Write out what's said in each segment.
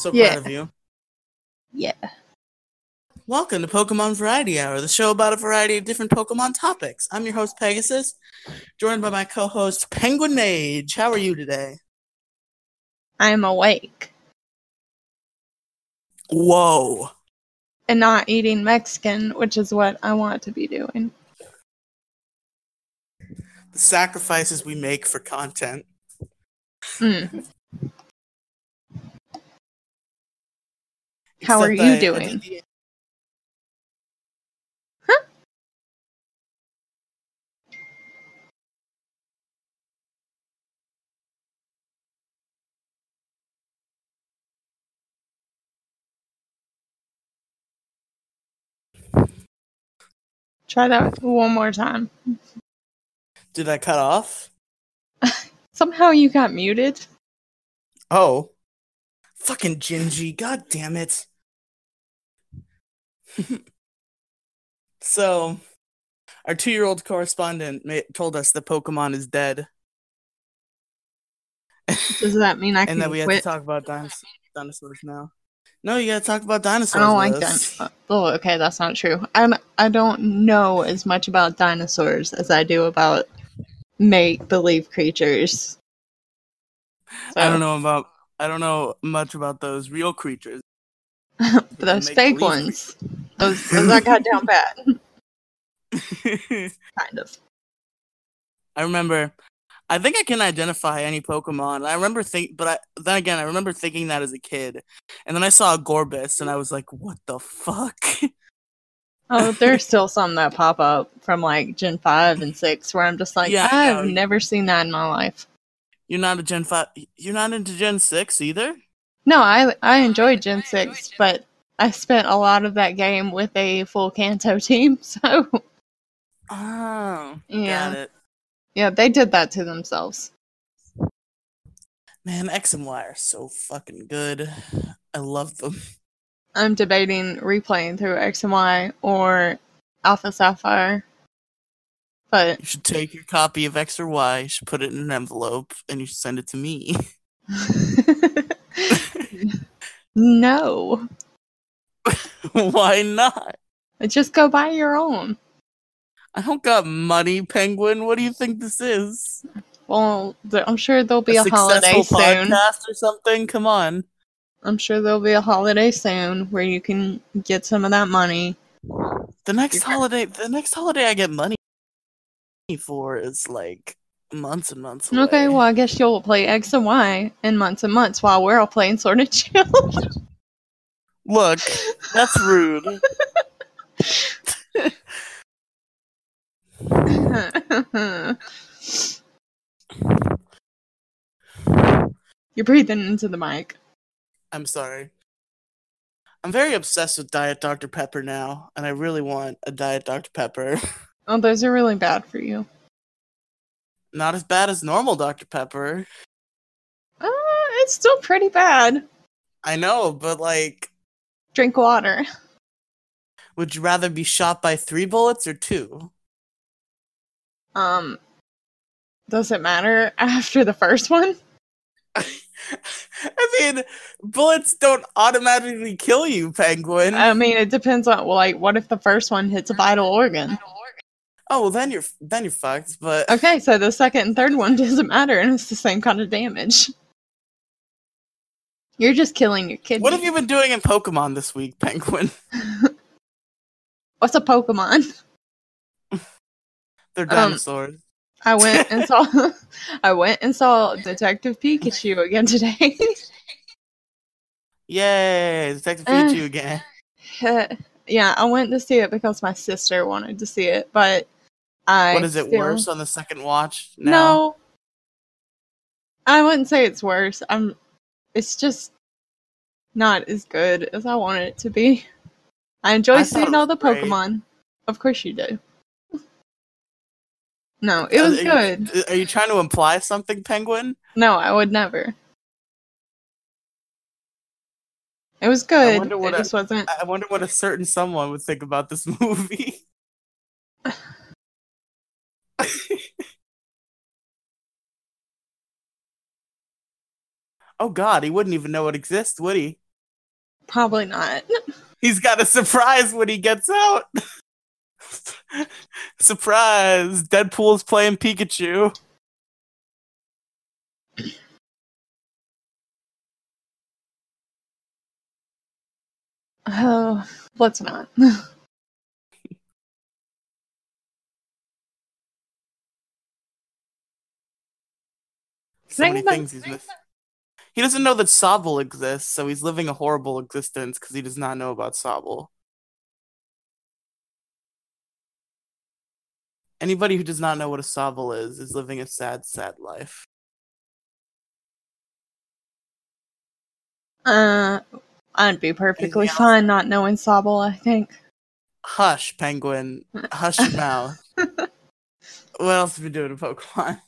So Yeah. proud of you. Yeah. Welcome to Pokemon Variety Hour, the show about a variety of different Pokemon topics. I'm your host, Pegasus, joined by my co host, Penguin Mage. How are you today? I'm awake Whoa. and not eating Mexican, which is what I want to be doing. The sacrifices we make for content. Mm. How are you I- doing? Huh? Try that one more time. Did I cut off? Somehow you got muted. Oh. Fucking Gingy, god damn it. so, our two year old correspondent ma- told us the Pokemon is dead Does that mean I can and that we have to talk about dinos- dinosaurs now. No, you gotta talk about dinosaurs. I don't like dinosaurs. Oh, okay, that's not true. I'm, I don't know as much about dinosaurs as I do about make believe creatures. I don't know about. I don't know much about those real creatures. Those fake ones, those, those I got down pat, kind of. I remember. I think I can identify any Pokemon. I remember think, but I then again I remember thinking that as a kid, and then I saw a Gorbis, and I was like, "What the fuck?" Oh, there's still some that pop up from like Gen 5 and 6 where I'm just like, Yeah, I I've know. never seen that in my life. You're not a Gen five. You're not into Gen six either. No, I I enjoyed Gen 6, but I spent a lot of that game with a full Kanto team, so Oh, Yeah. got it. yeah, they did that to themselves. Man, X and Y are so fucking good. I love them. I'm debating replaying through X and Y or Alpha Sapphire. But You should take your copy of X or Y. You should put it in an envelope, and you should send it to me. no. Why not? Just go buy your own. I don't got money, Penguin. What do you think this is? Well, I'm sure there'll be a, holiday soon. podcast or something? Come on. I'm sure there'll be a holiday soon where you can get some of that money. The next You're- holiday, the next holiday I get money for is like months and months away. Okay, well, I guess you'll play X and Y in months and months while we're all playing Sword and Shield. Look, that's rude. You're breathing into the mic. I'm sorry. I'm very obsessed with Diet Dr. Pepper now, and I really want a Diet Dr. Pepper. Oh, those are really bad for you. Not as bad as normal Dr. Pepper. Uh, it's still pretty bad. I know, but like, Drink water. would you rather be shot by three bullets or two? Um, does it matter after the first one? I mean, bullets don't automatically kill you, Penguin. I mean, it depends on like what if the first one hits a vital organ? Oh well, then you're then you're fucked. But Okay, so the second and third one doesn't matter, and it's the same kind of damage. You're just killing your kid. what have you been doing in Pokemon this week, Penguin? What's a Pokemon? They're Um, dinosaurs. I went and saw. I went and saw Detective Pikachu again today. Yay, Detective uh, Pikachu again. yeah, I went to see it because my sister wanted to see it, but I. What is it still- worse on the second watch? now? No, I wouldn't say it's worse. I'm. It's just not as good as I wanted it to be. I enjoy I seeing all the great. Pokemon. Of course you do. No, it was are good. You, are you trying to imply something, Penguin? No, I would never. It was I good. wonder what It a- just wasn't. I wonder what a certain someone would think about this movie. Oh God, he wouldn't even know it exists, would he? Probably not. He's got a surprise when he gets out. surprise! Deadpool's playing Pikachu. Oh, let's not. So many things he's missing. He doesn't know that Sobble exists, so he's living a horrible existence because he does not know about Sobble. Anybody who does not know what a Sobble is is living a sad, sad life. Uh, I'd be perfectly else? fine not knowing Sobble, I think. Hush, penguin. Hush your mouth. What else have you been doing in Pokemon?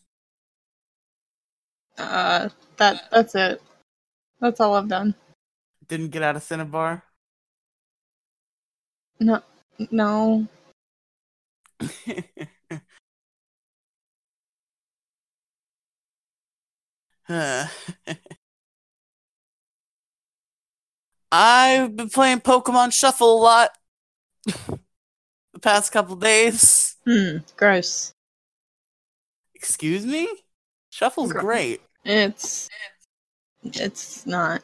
Uh, that that's it. That's all I've done. Didn't get out of Cinnabar? No, no. Huh. I've been playing Pokemon Shuffle a lot the past couple days. Hmm. Gross. Excuse me? Shuffle's Gr- great. It's it's not.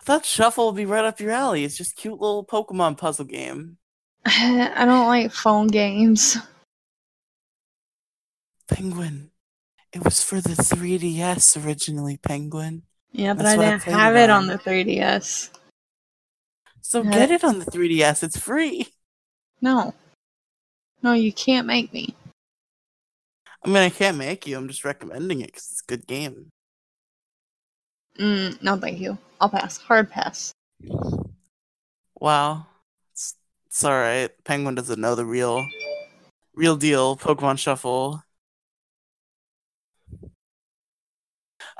I thought Shuffle would be right up your alley. It's just cute little Pokemon puzzle game. I don't like phone games. Penguin. It was for the 3DS originally, Penguin. Yeah, but That's I I didn't played have it it on on. the 3DS. So Yeah. get it on the 3DS. It's free. No. No, you can't make me. I mean, I can't make you. I'm just recommending it because it's a good game. Mm, no, thank you. I'll pass. Hard pass. Wow. It's, it's alright. Penguin doesn't know the real real deal Pokemon Shuffle.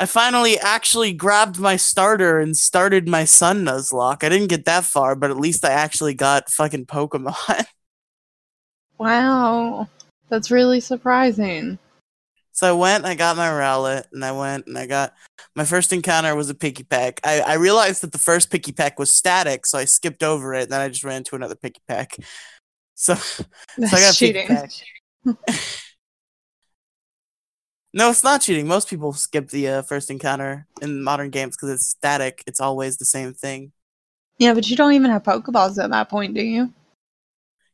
I finally actually grabbed my starter and started my Sun Nuzlocke. I didn't get that far, but at least I actually got fucking Pokemon. Wow. That's really surprising. so I went, I got my Rowlet, and I went and I got my first encounter was a Pikipek. I, I realized that the first Pikipek was static, so I skipped over it, and then I just ran into another Pikipek. So That's So I got cheating. No, it's not cheating. Most people skip the uh, first encounter in modern games because it's static. It's always the same thing. Yeah, but you don't even have Pokeballs at that point, do you?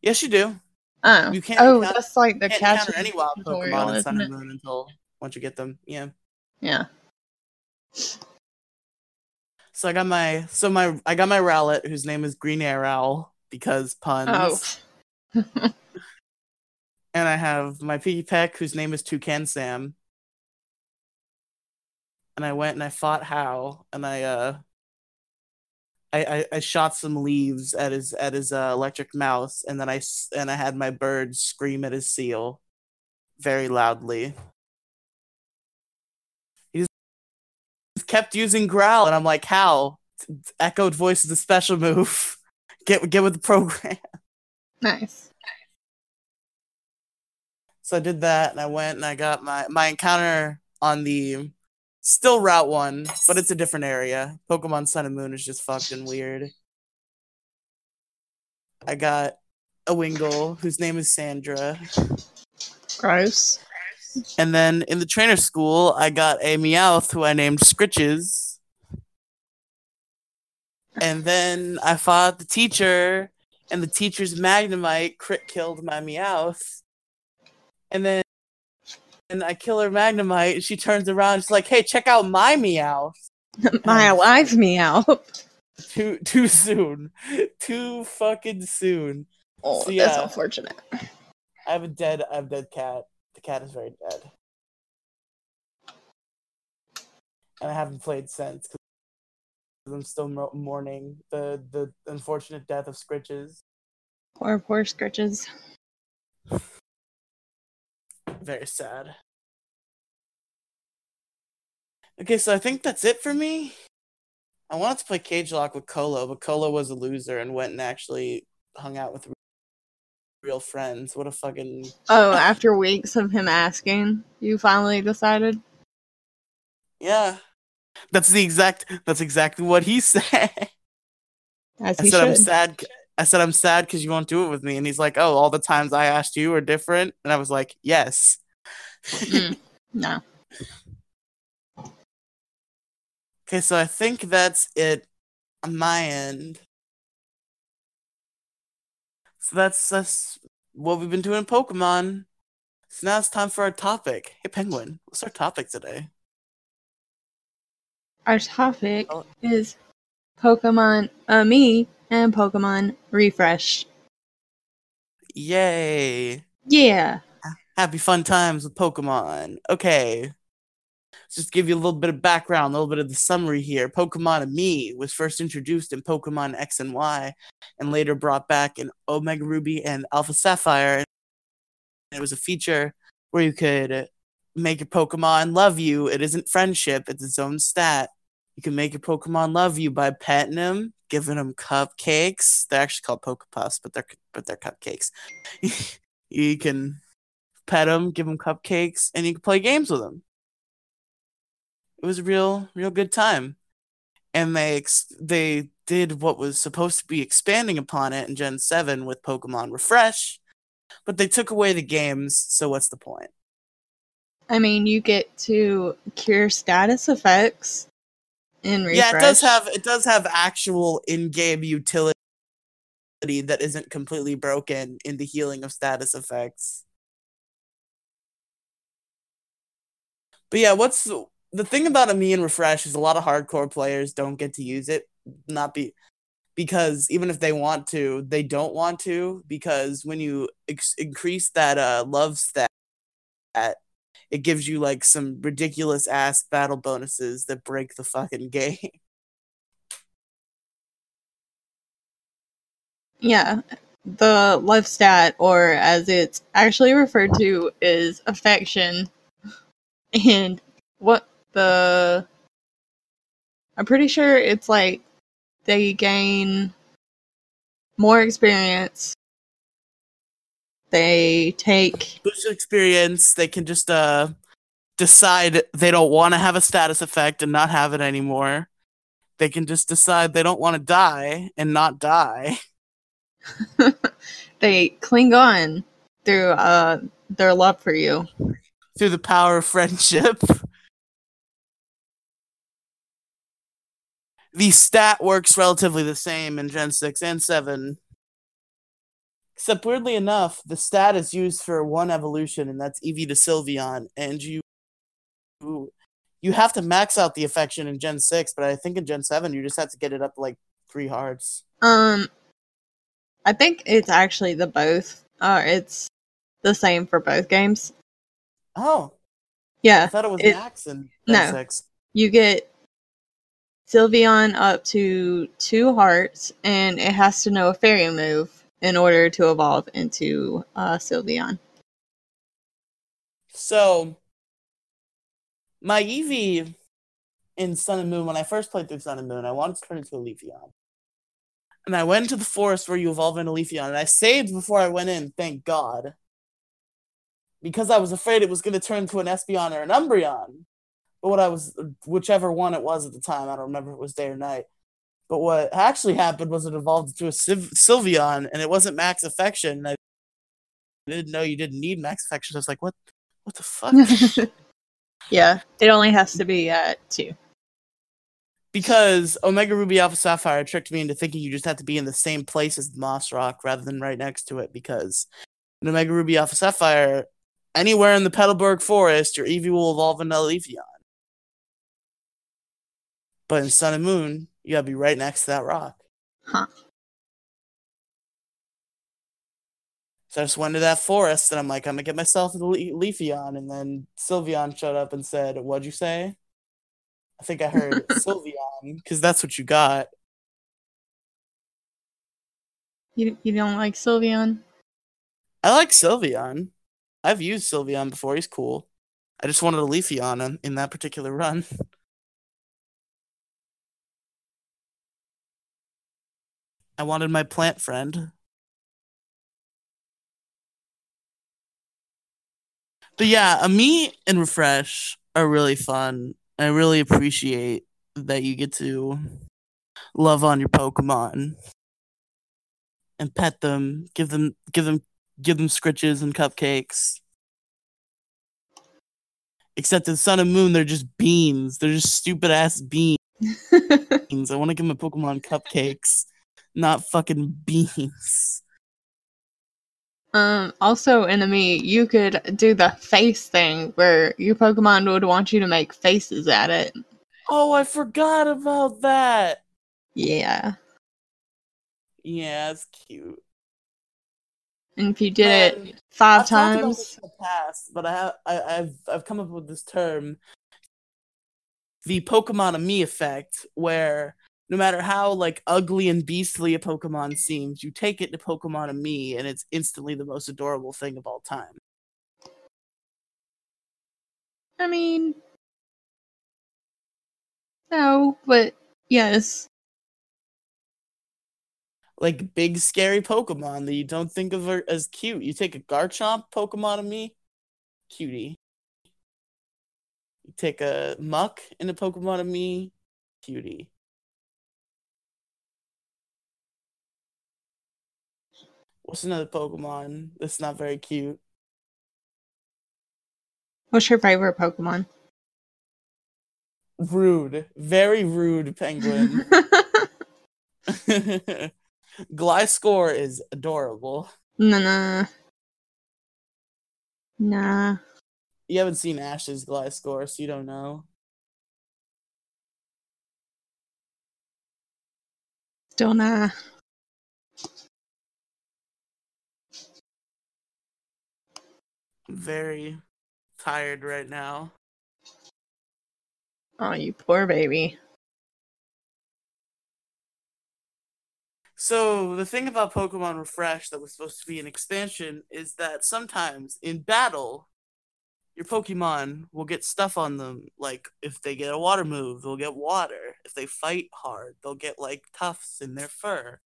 Yes, you do. Oh, You can't oh, encounter- that's like the catch any wild Pokemon in Sun and? Moon until once you get them. Yeah. Yeah. So I got my so my I got my Rowlet whose name is Green Air Owl because puns. Oh. And I have my Pikipek whose name is Toucan Sam. And I went and I fought How and I uh I, I, I shot some leaves at his at his uh, electric mouse and then I and I had my bird scream at his seal very loudly. He just kept using growl and I'm like, "How? Echoed voice is a special move. Get get with the program." Nice. So I did that, and I went and I got my my encounter on the still Route One, but it's a different area. Pokemon Sun and Moon is just fucking weird. I got a Wingull whose name is Sandra, Gross. and then in the trainer school, I got a Meowth who I named Scritches. And then I fought the teacher, and the teacher's Magnemite crit killed my Meowth. And then and I kill her Magnemite, she turns around, she's like, "Hey, check out my meow." My alive meow. Too too soon, too fucking soon. Oh, So, that's unfortunate. I have a dead, I have a dead cat. The cat is very dead, and I haven't played since because I'm still mourning the the unfortunate death of Scritches. Poor, poor Scritches. Very sad. Okay, so I think that's it for me. I wanted to play Cage Lock with Colo, but Colo was a loser and went and actually hung out with real friends. What a fucking Oh, after weeks of him asking, you finally decided? yeah. That's the exact. That's exactly what he said. As I he said I'm should. sad. I said I'm sad because you won't do it with me, and he's like, "Oh, all the times I asked you are different," and I was like, "Yes." Mm, no. Okay, so I think that's it on my end. So that's that's what we've been doing in Pokemon. So now it's time for our topic. Hey, Penguin, what's our topic today? Our topic Oh. is Pokemon uh, me and Pokemon Refresh. Yay! Yeah. Happy fun times with Pokemon. Okay. Let's just give you a little bit of background, a little bit of the summary here. Pokemon-Amie was first introduced in Pokemon X and Y and later brought back in Omega Ruby and Alpha Sapphire. It was a feature where you could make your Pokemon love you. It isn't friendship, it's its own stat. You can make your Pokemon love you by petting them, giving them cupcakes. They're actually called Pokepuffs, but they're but they're cupcakes. you can pet them, give them cupcakes, and you can play games with them. It was a real, real good time. And they ex- they did what was supposed to be expanding upon it in Gen 7 with Pokemon Refresh, but they took away the games, so what's the point? I mean, you get to cure status effects in Refresh. Yeah, it does have it does have actual in-game utility that isn't completely broken in the healing of status effects. But yeah, what's the, thing about Amie and refresh is a lot of hardcore players don't get to use it, not be because even if they want to, they don't want to because when you ex- increase that uh love stat, it gives you like some ridiculous ass battle bonuses that break the fucking game. Yeah. The love stat, or as it's actually referred to, is affection. And what the. I'm pretty sure it's like they gain more experience. They take. boost experience, they can just uh decide they don't want to have a status effect and not have it anymore. They can just decide they don't want to die and not die. they cling on through uh, their love for you. through the power of friendship. The stat works relatively the same in Gen 6 and 7. Except weirdly enough, the stat is used for one evolution, and that's Eevee to Sylveon, and you you have to max out the affection in Gen 6, but I think in Gen 7 you just have to get it up to like three hearts. Um, I think it's actually the both. Uh, it's the same for both games. Oh, yeah. I thought it was it- max in no. Gen 6. you get Sylveon up to two hearts, and it has to know a fairy move in order to evolve into uh, Sylveon. So, my Eevee in Sun and Moon, when I first played through Sun and Moon, I wanted to turn into a Leafeon. And I went into the forest where you evolve into Leafeon, and I saved before I went in, thank God. Because I was afraid it was going to turn into an Espeon or an Umbreon. But what I was, whichever one it was at the time, I don't remember it was day or night. But what actually happened was it evolved into a Syl- Sylveon, and it wasn't Max Affection. I didn't know you didn't need Max Affection. I was like, what? What the fuck? yeah, it only has to be at two. because Omega Ruby Alpha Sapphire tricked me into thinking you just have to be in the same place as the Moss Rock rather than right next to it. Because in Omega Ruby Alpha Sapphire, anywhere in the Petalburg Forest, your Eevee will evolve into a Leafeon. But in Sun and Moon, you gotta be right next to that rock. Huh. So I just went to that forest, and I'm like, I'm gonna get myself a Le- Leafeon, and then Sylveon showed up and said, "What'd you say?" I think I heard Sylveon, because that's what you got. You you don't like Sylveon? I like Sylveon. I've used Sylveon before. He's cool. I just wanted a Leafeon in, in that particular run. I wanted my plant friend. But yeah, Amie and refresh are really fun. I really appreciate that you get to love on your Pokemon and pet them, give them give them give them scritches and cupcakes. Except in Sun and Moon, they're just beans. They're just stupid ass beans. I want to give my Pokemon cupcakes, not fucking beans. um, also, enemy, you could do the face thing where your Pokemon would want you to make faces at it. Oh, I forgot about that. Yeah. Yeah, it's cute. And if you did And it 5 I've talked about this times, in the past, but I have I, I've I've come up with this term, the Pokemon of me effect, where no matter how like ugly and beastly a Pokemon seems, you take it to Pokemon of me, and it's instantly the most adorable thing of all time. I mean, no, but yes. Like big scary Pokemon that you don't think of as cute. You take a Garchomp Pokemon of me, cutie. You take a Muk in a Pokemon of me, cutie. What's another Pokemon that's not very cute? What's your favorite Pokemon? Rude. Very rude penguin. Gliscor is adorable. nah, nah. Nah. You haven't seen Ash's Gliscor, so you don't know. Still nah. Very tired right now. Oh, you poor baby. So the thing about Pokemon Refresh that was supposed to be an expansion is that sometimes in battle, your Pokemon will get stuff on them. Like if they get a water move, they'll get water. If they fight hard, they'll get like tufts in their fur.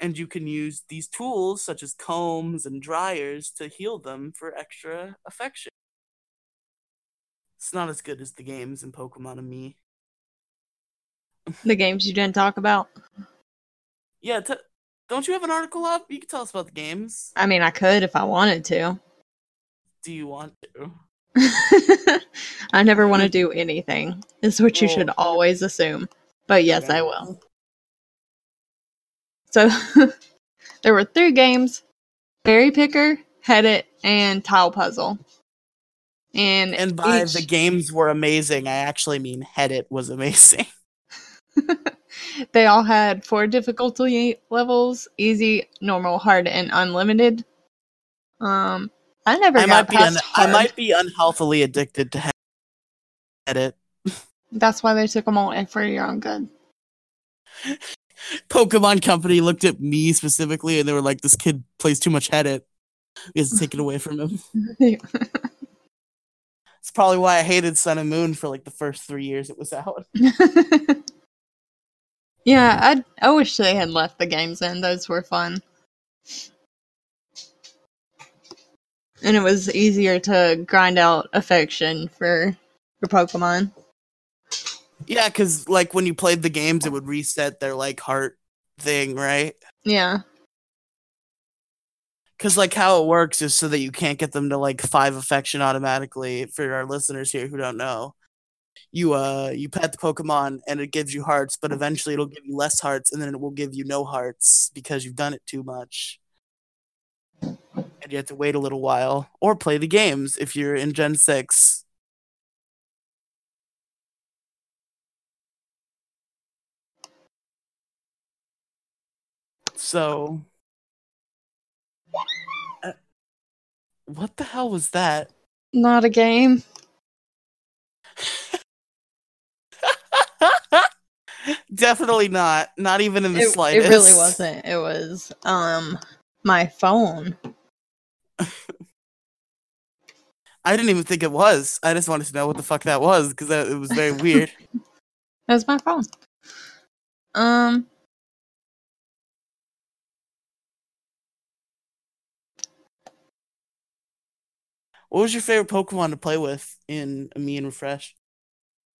And you can use these tools such as combs and dryers to heal them for extra affection. It's not as good as the games in Pokemon and me. The games you didn't talk about? Yeah, t- don't you have an article up? You can tell us about the games. I mean, I could if I wanted to. Do you want to? I never want to do anything, is what you should always assume. But yes, I will. So there were three games Berry Picker, Head It, and Tile Puzzle. And, And by each- the games were amazing, I actually mean Head It was amazing. they all had four difficulty levels easy, normal, hard, and unlimited. Um, I never I got might be un- hard. I might be unhealthily addicted to Head It. That's why they took them all in for your own good. Pokemon Company looked at me specifically and they were like, "This kid plays too much Head It. We have to take it away from him." It's probably why I hated Sun and Moon for like the first three years it was out. yeah, I I wish they had left the games in. Those were fun. And it was easier to grind out affection for your Pokemon. Yeah, because like when you played the games, it would reset their like heart thing, right? Yeah. Because like how it works is so that you can't get them to like five affection automatically. For our listeners here who don't know, you uh you pet the Pokemon and it gives you hearts, but eventually it'll give you less hearts, and then it will give you no hearts because you've done it too much. And you have to wait a little while or play the games if you're in Gen six. So, uh, what the hell was that? Not a game. Definitely not. Not even in the It, it really wasn't. It was um my phone. I didn't even think it was. I just wanted to know what the fuck that was because it was very weird. It was my phone. Um what was your favorite Pokemon to play with in Amie and Refresh?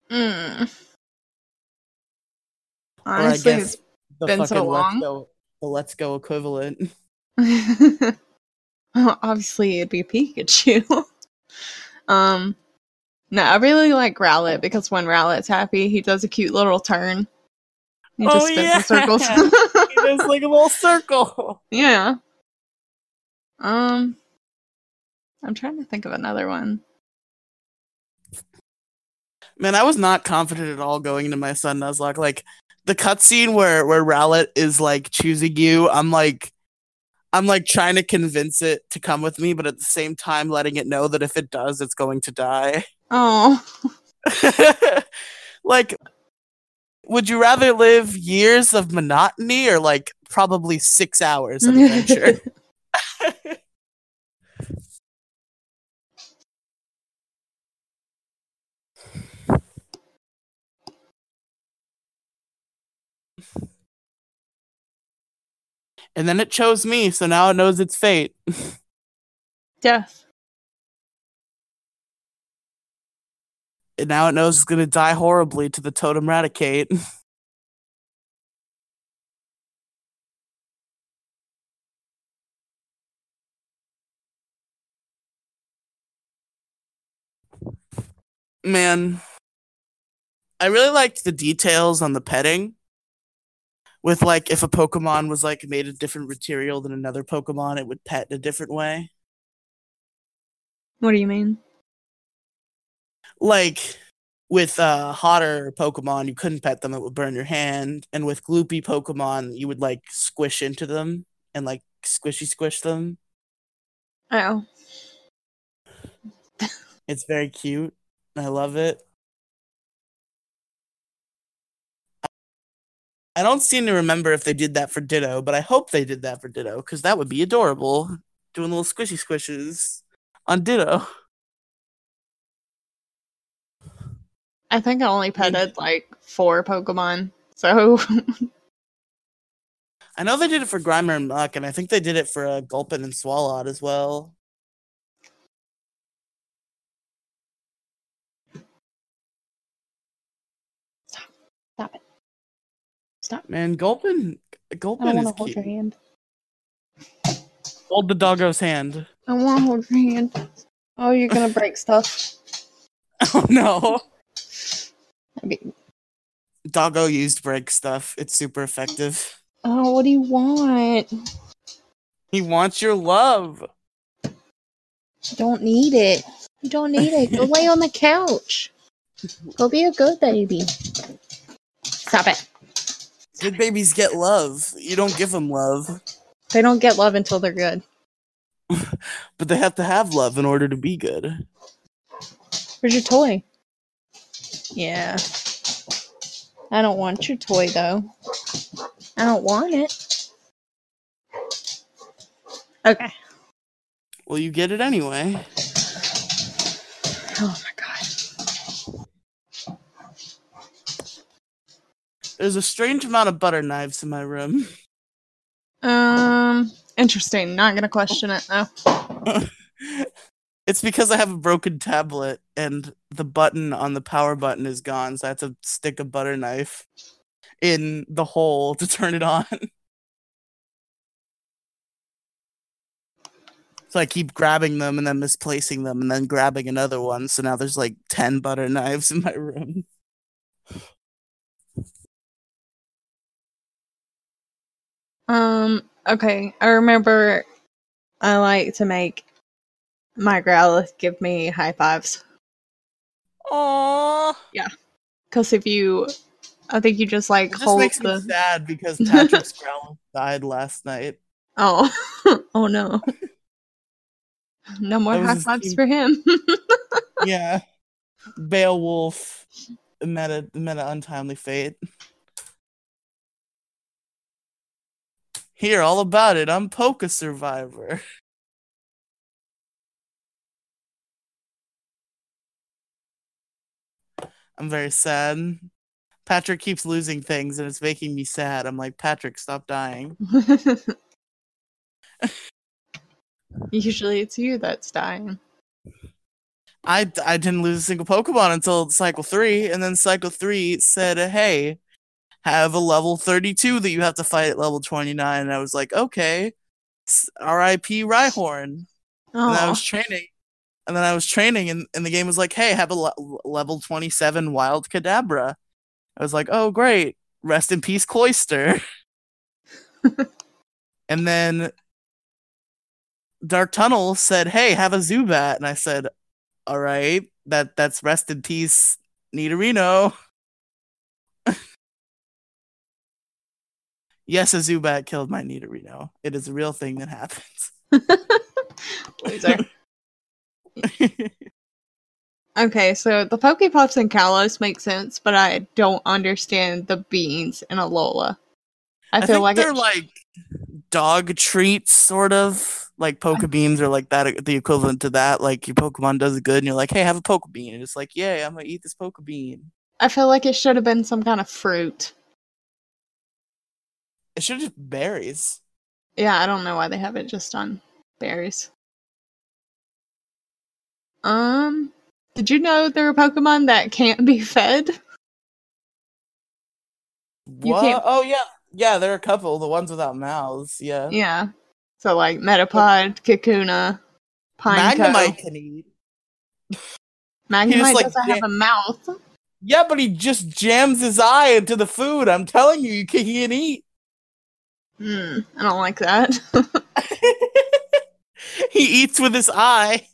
Mm. Honestly, the been so let's long. go the let's go equivalent. well, obviously it'd be Pikachu. um, no, I really like Rowlet because when Rowlet's happy, he does a cute little turn. He Oh, just spins yeah. in circles. It's like a little circle. yeah. Um, I'm trying to think of another one. Man, I was not confident at all going into my Sun Nuzlocke. Like the cutscene where where Rowlet is like choosing you, I'm like I'm like trying to convince it to come with me, but at the same time letting it know that if it does, it's going to die. Oh, like would you rather live years of monotony or like probably six hours of adventure? and then it chose me, so now it knows its fate. death. And now it knows it's gonna die horribly to the totem Raticate. Man, I really liked the details on the petting. With like if a Pokemon was like made of different material than another Pokemon, it would pet in a different way. What do you mean? like with uh hotter Pokemon, you couldn't pet them; it would burn your hand. And with gloopy Pokemon, you would like squish into them and like squishy squish them. Oh, It's very cute. I love it. I don't seem to remember if they did that for Ditto, but I hope they did that for Ditto because that would be adorable. Doing little squishy squishes on Ditto. I think I only petted like four Pokemon. So I know they did it for Grimer and Muk, and I think they did it for uh, Gulpin and Swalot as well. Stop. Man, Gulpin, I Gulpin is want to hold cute. your hand. Hold the doggo's hand. I want to hold your hand. Oh, you're gonna break stuff. Oh no. I mean, Doggo used break stuff. It's super effective. oh, what do you want? He wants your love. You don't need it. You don't need it. Go lay on the couch. Go be a good baby. Stop it. Good babies get love. You don't give them love, They don't get love until they're good. but they have to have love in order to be good. Where's your toy? Yeah. I don't want your toy though. I don't want it. Okay. Well, you get it anyway. Oh my There's a strange amount of butter knives in my room. Um, interesting. Not gonna question it though. it's because I have a broken tablet and the button on the power button is gone, so I have to stick a butter knife in the hole to turn it on. So I keep grabbing them and then misplacing them and then grabbing another one. So now there's like 10 butter knives in my room. Um, okay. I remember I like to make my Growlithe give me high fives. Aww. Yeah. Because if you, I think you just like It just hold makes me sad because Patrick's Growlithe died last night. Oh, oh no. No more high fives team. for him. Yeah. Beowulf met a met an untimely fate. Hear all about it. I'm Poke Survivor. I'm very sad. Patrick keeps losing things and it's making me sad. I'm like, Patrick, stop dying. Usually it's you that's dying. I I didn't lose a single Pokemon until cycle three, and then cycle three said, "Hey, have a level thirty two that you have to fight at level twenty nine. And I was like, "Okay." R.I.P. Rhyhorn. And I was training, and then I was training, and, and the game was like, "Hey, have a le- level twenty seven Wild Kadabra." I was like, "Oh, great! Rest in peace, Cloyster." and then Dark Tunnel said, "Hey, have a Zubat," and I said, "All right, that that's rest in peace, Nidorino." Yes, a Zubat killed my Nidorino. It is a real thing that happens. loser. Okay, so the Pokepuffs and Kalos make sense, but I don't understand the beans in Alola. I, I, feel like they're it, like dog treats, sort of. Like Poke Beans are like that, the equivalent to that. Like your Pokemon does good, and you're like, "Hey, have a Poke Bean," and it's like, "Yay, I'm gonna eat this Poke Bean." I feel like it should have been some kind of fruit. It should just berries. Yeah, I don't know why they have it just on berries. Um, did you know there are Pokemon that can't be fed? What? can't- Oh yeah, yeah. There are a couple. The ones without mouths. Yeah. Yeah. So like Metapod, Kakuna, Pineco. Magnemite can eat. Magnemite just, like, doesn't have a mouth. Yeah, but he just jams his eye into the food. I'm telling you, he can eat. Hmm, I don't like that. he eats with his eye.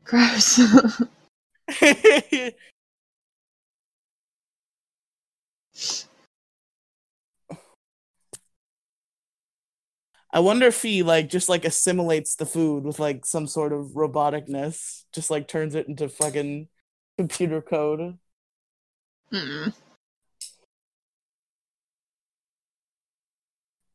Gross. I wonder if he like just like assimilates the food with like some sort of roboticness, just like turns it into fucking computer code. Hmm.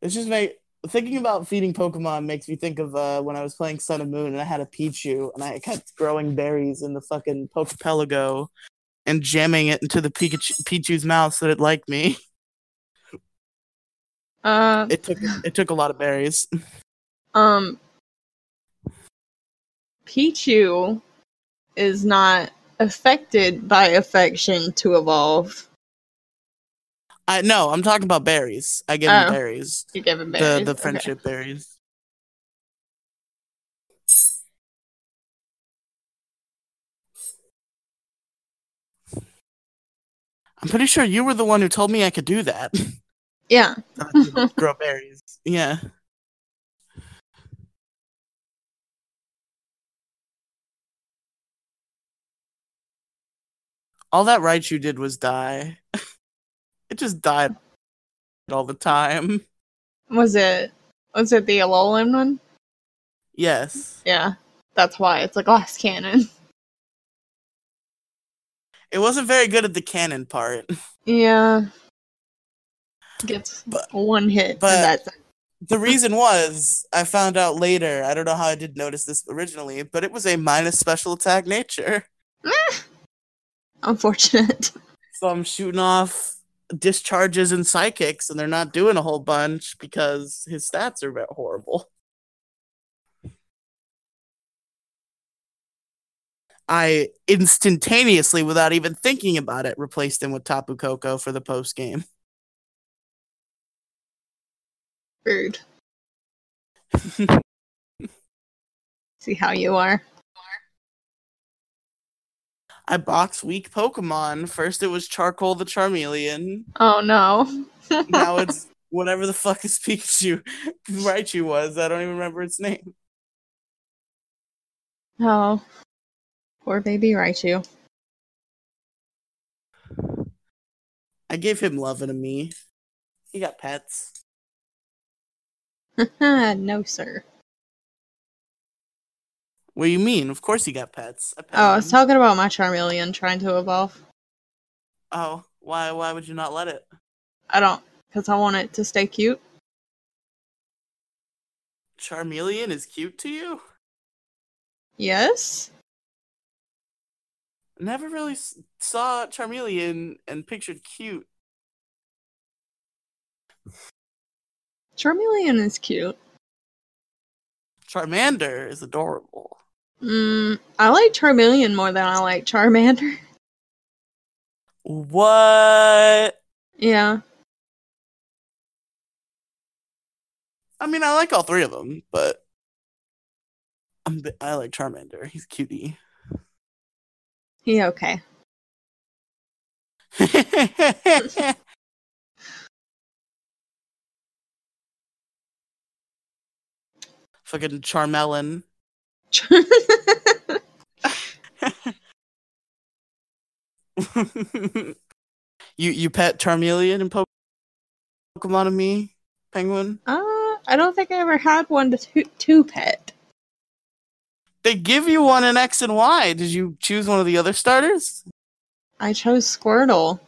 It's just make thinking about feeding Pokemon makes me think of uh, when I was playing Sun and Moon and I had a Pichu and I kept growing berries in the fucking Pokepelago and jamming it into the Pikachu Pichu's mouth so that it liked me. Uh, It took it took a lot of berries. um, Pichu is not affected by affection to evolve. I no, I'm talking about berries. I give Oh. him berries. You give him The berries. the Okay. friendship berries. I'm pretty sure you were the one who told me I could do that. Yeah. Grow berries. Yeah. All that right you did was die. it just died all the time. Was it? Was it the Alolan one? Yes. Yeah. That's why it's a glass cannon. It wasn't very good at the cannon part. Yeah. Gets But- one hit. but-. The reason was, I found out later, I don't know how I did notice this originally, but it was a minus special attack nature. unfortunate. So I'm shooting off discharges and psychics, and they're not doing a whole bunch because his stats are horrible. I instantaneously, without even thinking about it, replaced him with Tapu Koko for the post game. Rude. See how you are. I box weak Pokemon. First, it was Charcoal the Charmeleon. Oh no. now it's whatever the fuck is Pikachu Raichu was. I don't even remember its name. Oh. Poor baby Raichu. I gave him love and Amie. He got pets. no, sir. What do you mean? Of course he got pets. Pet Oh, I was him. talking about my Charmeleon trying to evolve. oh, why? Why would you not let it? I don't, because I want it to stay cute. Charmeleon is cute to you? Yes? Never really saw Charmeleon and pictured cute. Charmeleon is cute. Charmander is adorable. Mm, I like Charmeleon more than I like Charmander. What? Yeah. I mean, I like all three of them, but I'm, I like Charmander. He's cutie. He okay. Fucking Charmeleon. you you pet Charmeleon in po- Pokemon-Amie, Penguin? uh, I don't think I ever had one to, to, to pet. They give you one in X and Y. Did you choose one of the other starters? I chose Squirtle.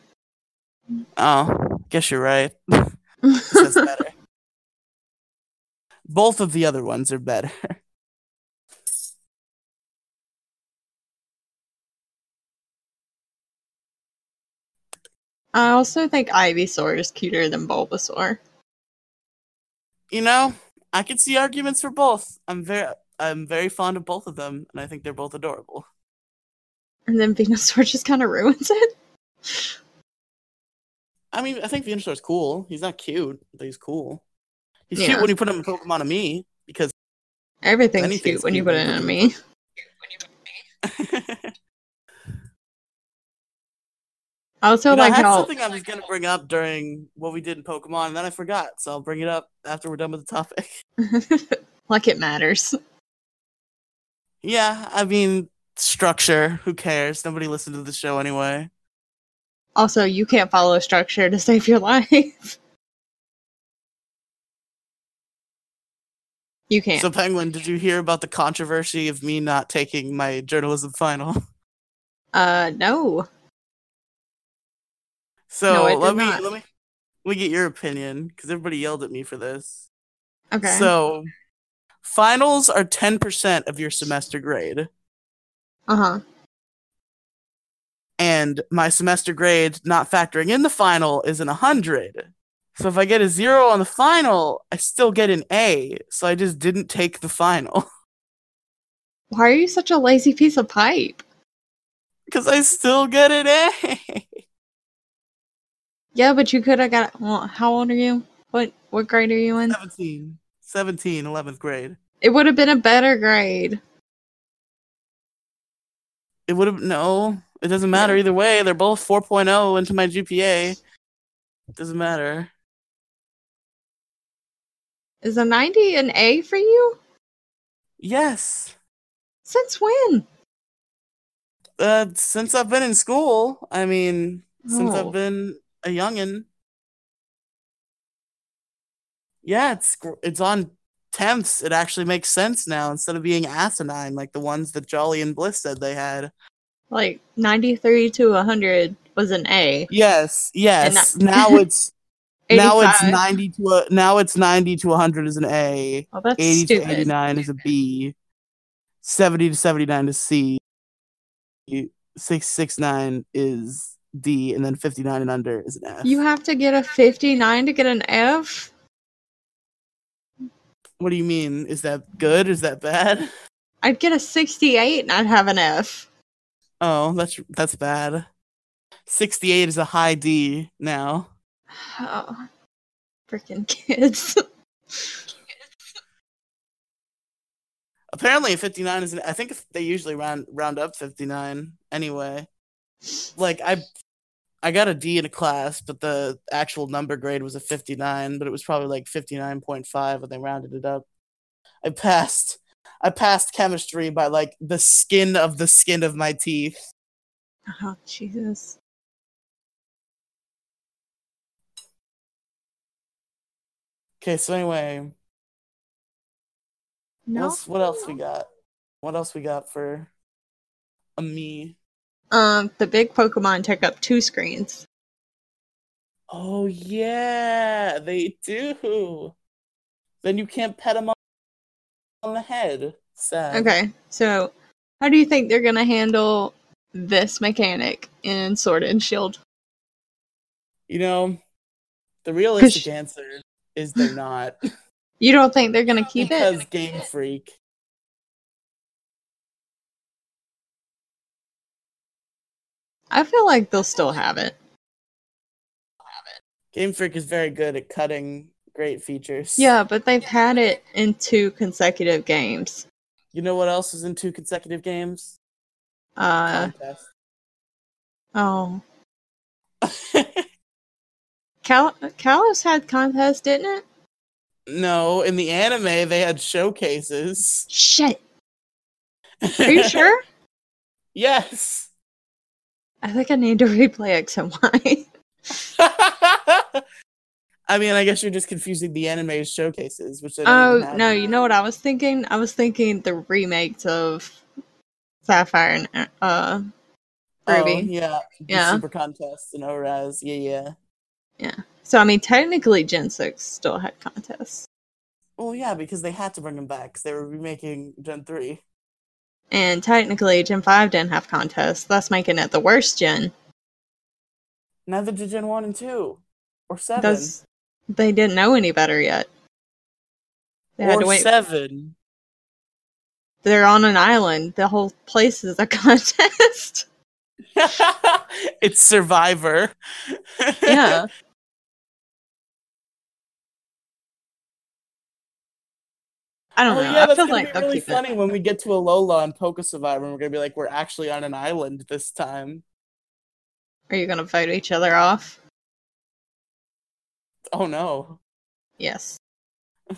Oh, guess you're right. Both of the other ones are better. I also think Ivysaur is cuter than Bulbasaur. You know, I could see arguments for both. I'm very I'm very fond of both of them, and I think they're both adorable. And then Venusaur just kind of ruins it. I mean, I think Venusaur's cool. He's not cute, but he's cool. He's Yeah. cute when you put him in Pokemon-Amie because Everything's cute when you cute put when it you put me. I also You know, I like had how something I was gonna bring up during what we did in Pokemon, and then I forgot. So I'll bring it up after we're done with the topic. like it matters. yeah, I mean structure. Who cares? Nobody listened to the show anyway. Also, you can't follow a structure to save your life. you can't. So Penguin, did you hear about the controversy of me not taking my journalism final? uh, no. So No, let me not. let me let me get your opinion because everybody yelled at me for this. Okay. So finals are ten percent of your semester grade. uh huh. and my semester grade not factoring in the final is an 100 so if i get a zero on the final i still get an a so i just didn't take the final Why are you such a lazy piece of pipe? because i still get an a Yeah, but you could have got. Well, how old are you? What what grade are you in? 17 17 11th grade It would have been a better grade. it would have no it doesn't matter either way they're both 4.0 into my gpa it doesn't matter Is a ninety an A for you? yes Since when? uh since i've been in school i mean since Oh. i've been a youngin. Yeah it's it's on tenths. It actually makes sense now. Instead of being asinine like the ones that jolly and bliss said they had. Like ninety three to hundred was an A. yes yes. Now it's now it's 90 to a now it's 90 to 100 is an a. Oh, that's 80 stupid. to 89 is a b. 70 to 79 is c. 669 is d and then 59 and under is an f You have to get a fifty nine to get an F. What do you mean? Is that good? Is that bad? I'd get a sixty eight and I'd have an F. Oh, that's that's bad. 68 is a high D now. Oh, freaking kids. Apparently 59 is an I think they usually round round up 59 anyway. Like I I got a D in a class, but the actual number grade was a 59, but it was probably like 59.5 when they rounded it up. I passed I passed chemistry by like the skin of the skin of my teeth. oh Jesus. Okay, so anyway, No. what else we got? What else we got for Amie? Um, the big Pokemon take up two screens. Oh yeah, they do. Then you can't pet them on the head. Sad. Okay, so how do you think they're gonna handle this mechanic in Sword and Shield? You know, the realistic answer is they're not You don't think they're gonna keep because it? Game Freak. I feel like they'll still have it. Game Freak is very good at cutting great features. Yeah, but they've had it in two consecutive games. You know what else is in two consecutive games? Uh Contest. oh, Cal- Kalos had contest, didn't it? no, in the anime they had showcases. Shit. Are you sure? yes. I think I need to replay X and Y. I mean, I guess you're just confusing the anime showcases, which Oh no, you know what I was thinking? I was thinking the remakes of Sapphire and uh Oh, Ruby. yeah, the Yeah. Super contest and ORAS. Yeah, yeah, yeah. So I mean, technically, Gen Six still had contests, Well, yeah, because they had to bring them back because they were remaking Gen three. And technically, Gen Five didn't have contests, thus making it the worst gen. Neither did Gen one and two, or seven, Thus, they didn't know any better yet. They had to wait. seven. They're on an island. The whole place is a contest. it's Survivor. yeah. I don't Oh know. yeah, I that's feel gonna like be really funny it. when we get to Alola and Poke Survivor, and we're gonna be like, we're actually on an island this time. Are you gonna fight each other off? Oh no. Yes.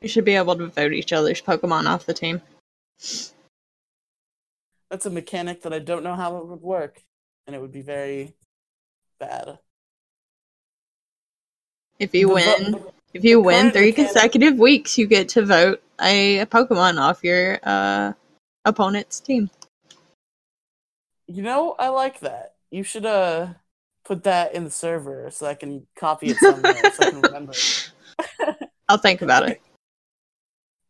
you should be able to vote each other's Pokemon off the team. That's a mechanic that I don't know how it would work, and it would be very bad. If you The vo- win, if you win three consecutive weeks, you get to vote a Pokemon off your uh, opponent's team. You know, I like that. You should uh put that in the server so I can copy it somewhere so I can remember. I'll think about it.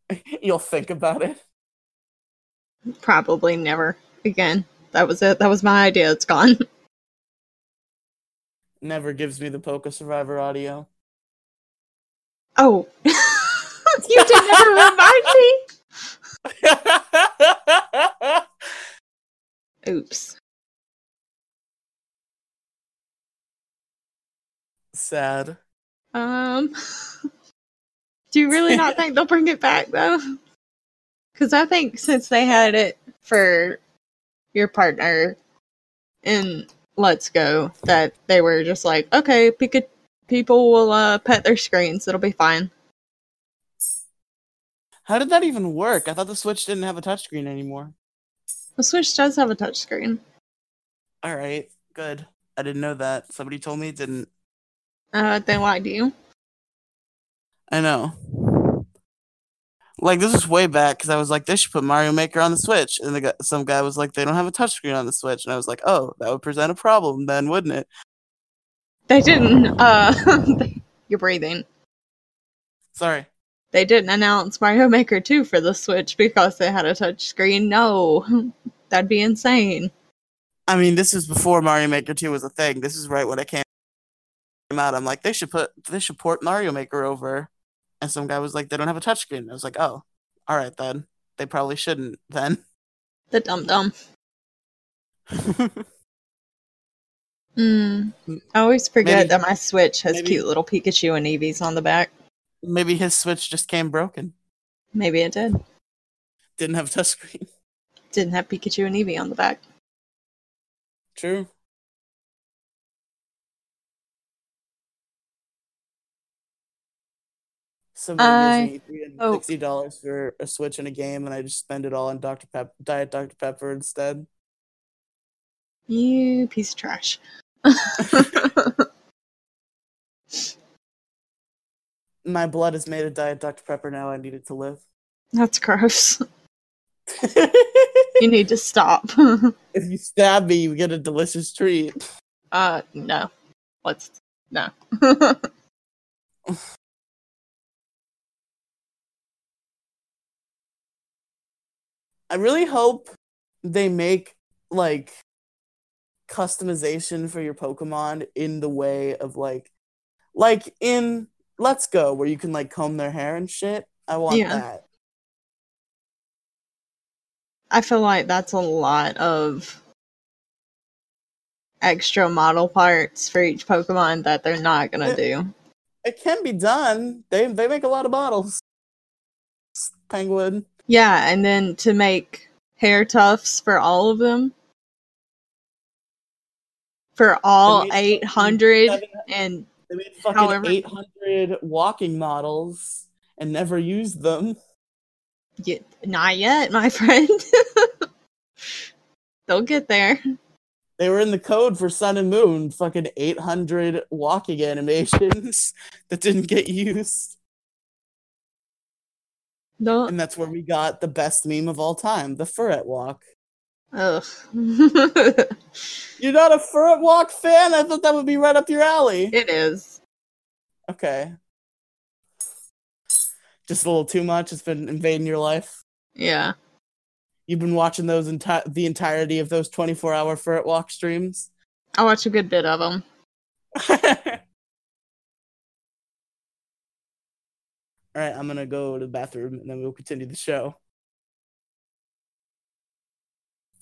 You'll think about it. Probably never again. That was it. That was my idea. It's gone. Never gives me the Poke Survivor audio. Oh, you did never remind me. Oops. Sad. Um, do you really not think they'll bring it back though? Because I think since they had it for your partner in Let's Go, that they were just like, okay, Pika- people will uh, pet their screens. It'll be fine. How did that even work? I thought the Switch didn't have a touchscreen anymore. The Switch does have a touchscreen. All right, good. I didn't know that. Somebody told me it didn't. Uh, then why do you? I know. Like this is way back because I was like, they should put Mario Maker on the Switch, and the guy, some guy was like, they don't have a touchscreen on the Switch, and I was like, oh, that would present a problem then, wouldn't it? They didn't. Uh, you're breathing. Sorry. They didn't announce Mario Maker 2 for the Switch because they had a touch screen. No, that'd be insane. I mean, this is before Mario Maker 2 was a thing. This is right when it came out. I'm like, they should put they should port Mario Maker over. And some guy was like, they don't have a touchscreen. I was like, oh, all right then. They probably shouldn't then. The dum dum. Mm. I always forget Maybe- that my Switch has maybe- cute little Pikachu and Eevees on the back. Maybe his Switch just came broken. Maybe it did. Didn't have a touchscreen. Didn't have Pikachu and Eevee on the back. True. Somebody gives me three hundred and sixty dollars for a Switch and a game, and I just spend it all on Dr. Pep, Diet Dr. Pepper instead. You piece of trash. My blood is made of Diet Dr. Pepper now. I need it to live. That's gross. You need to stop. if you stab me, you get a delicious treat. uh, no. Let's. No. I really hope they make like customization for your Pokemon in the way of like like in Let's Go where you can like comb their hair and shit. I want Yeah. that. I feel like that's a lot of extra model parts for each Pokemon that they're not gonna do. It can be done. They they make a lot of bottles. Penguin. Yeah, and then to make hair tufts for all of them. For all eight hundred and They made fucking However- 800 walking models and never used them. yet, not yet, my friend. They'll get there. They were in the code for Sun and Moon, fucking 800 walking animations that didn't get used. They'll And that's where we got the best meme of all time, the Furret Walk. Ugh. You're not a Furret Walk fan? I thought that would be right up your alley. it is. Okay. Just a little too much. It's been invading your life. Yeah. You've been watching those enti- the entirety of those 24 hour Furret Walk streams. I watch a good bit of them. All right, I'm gonna go to the bathroom and then we'll continue the show.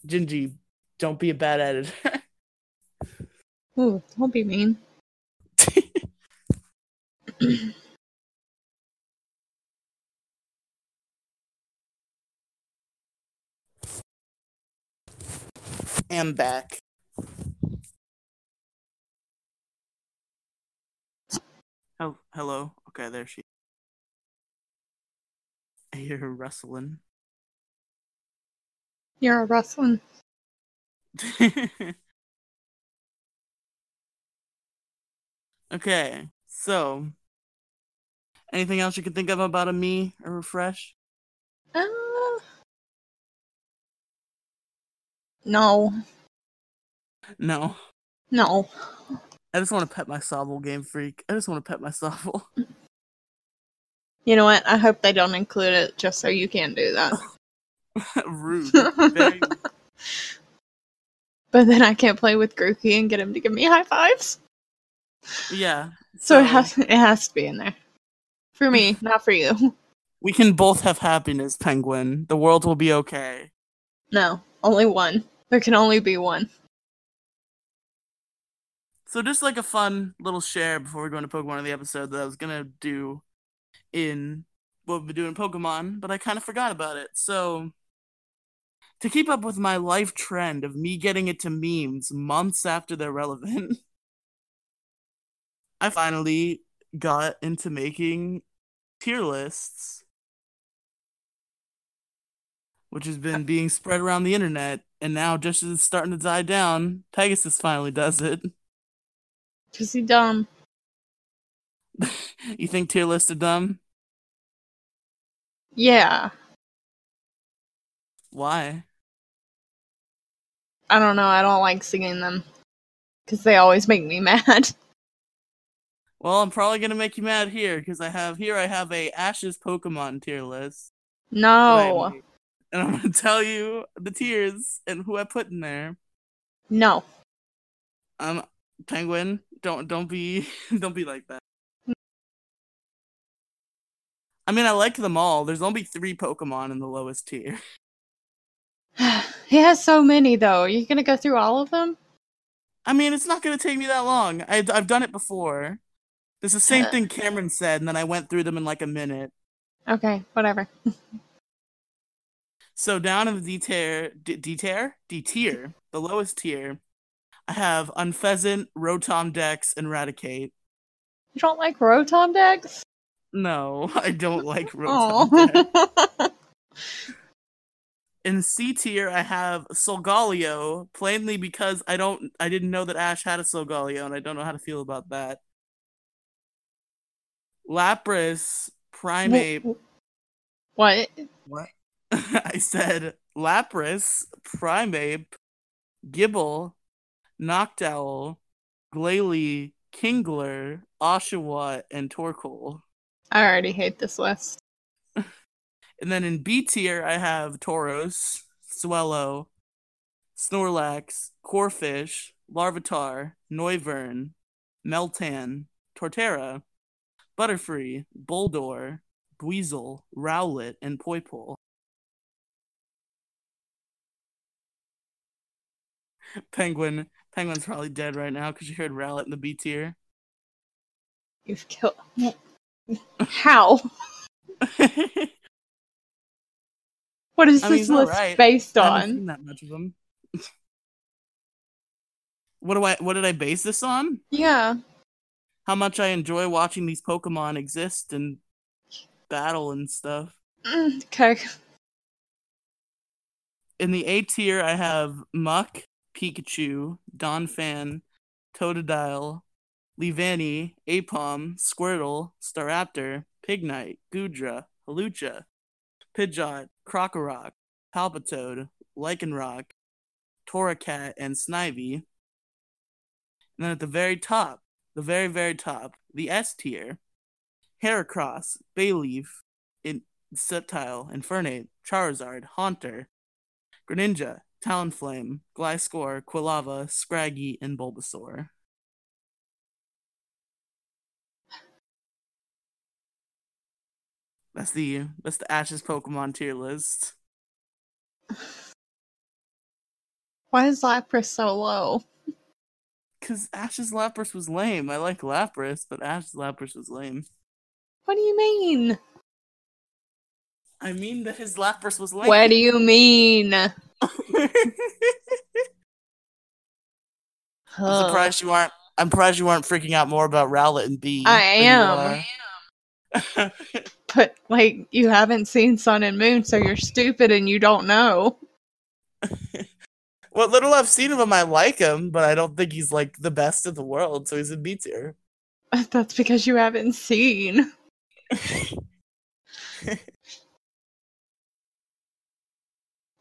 Gingy, don't be a bad editor. Ooh, don't be mean. I am back. Oh, hello. Okay, there she. Is. I hear her rustling. You're a wrestling. okay, so anything else you can think of about Amie or refresh? Uh, no. No. No. I just want to pet my Sobble game freak. I just want to pet my Sobble. You know what? I hope they don't include it just so you can do that. Rude. Very but then I can't play with Grookey and get him to give me high fives. yeah. So, it has it has to be in there. For me, not for you. we can both have happiness, Penguin. The world will be okay. No, only one. There can only be one. So just like a fun little share before we go into Pokemon of the episode that I was gonna do in what we've been doing in Pokemon, but I kind of forgot about it. So to keep up with my life trend of me getting into memes months after they're relevant, I finally got into making tier lists, which has been being spread around the internet. And now, just as it's starting to die down, Pegasus finally does it. He dumb. you think tier lists are dumb? Yeah. Why? I don't know. I don't like singing them. Cause they always make me mad. Well, I'm probably gonna make you mad here because I have here I have a Ash's Pokemon tier list. No. and I'm gonna tell you the tiers and who I put in there. No. Um, Penguin, don't don't be don't be like that. I mean, I like them all. There's only three Pokemon in the lowest tier. he has so many though. Are you gonna go through all of them? I mean, it's not gonna take me that long. I, I've done it before. It's the same Uh. thing Cameron said, and then I went through them in like a minute. Okay, whatever. So down in the D tier, D tier, D tier, the lowest tier, I have Unfezant, Rotom Dex, and Raticate. You don't like Rotom Dex? No, I don't like Rotom Dex. In C tier, I have Solgaleo, plainly because I don't, I didn't know that Ash had a Solgaleo, and I don't know how to feel about that. Lapras, Primeape. what? What? I said Lapras, Primeape, Gible, Noctowl, Glalie, Kingler, Oshawott, and Torkoal. I already hate this list. And then in B tier, I have Tauros, Swellow, Snorlax, Corphish, Larvitar, Noivern, Meltan, Torterra, Butterfree, Boldore, Dweezil, Rowlet, and Poipole. Penguin. Penguin's probably dead right now because you heard Rowlet in the B tier. You've killed. How? What is I this he's list alright. based I haven't on? seen that much of them. what do I? What did I base this on? Yeah. How much I enjoy watching these Pokemon exist and battle and stuff. Mm, Okay. In the A tier, I have Muk, Pikachu, Donphan, Totodile, Leavanny, Aipom, Squirtle, Staraptor, Pignite, Goodra, Hawlucha, Pidgeot, Krokorok, Palpitoad, Lycanroc, Torracat, and Snivy. And then at the very top, the very, very top, the S tier, Heracross, Bayleef, in Sceptile, Infernape, Charizard, Haunter, Greninja, Talonflame, Gliscor, Quilava, Scraggy, and Bulbasaur. That's the that's the Ash's Pokemon tier list. Why is Lapras so low? Cause Ash's Lapras was lame. I like Lapras, but Ash's Lapras was lame. What do you mean? I mean that his Lapras was lame. What do you mean? I'm surprised you aren't. I'm surprised you aren't freaking out more about Rowlet and B. I than you am. But like you haven't seen Sun and Moon, so you're stupid and you don't know. what little I've seen of him, I like him, but I don't think he's like the best in the world. So he's in B tier. That's because you haven't seen.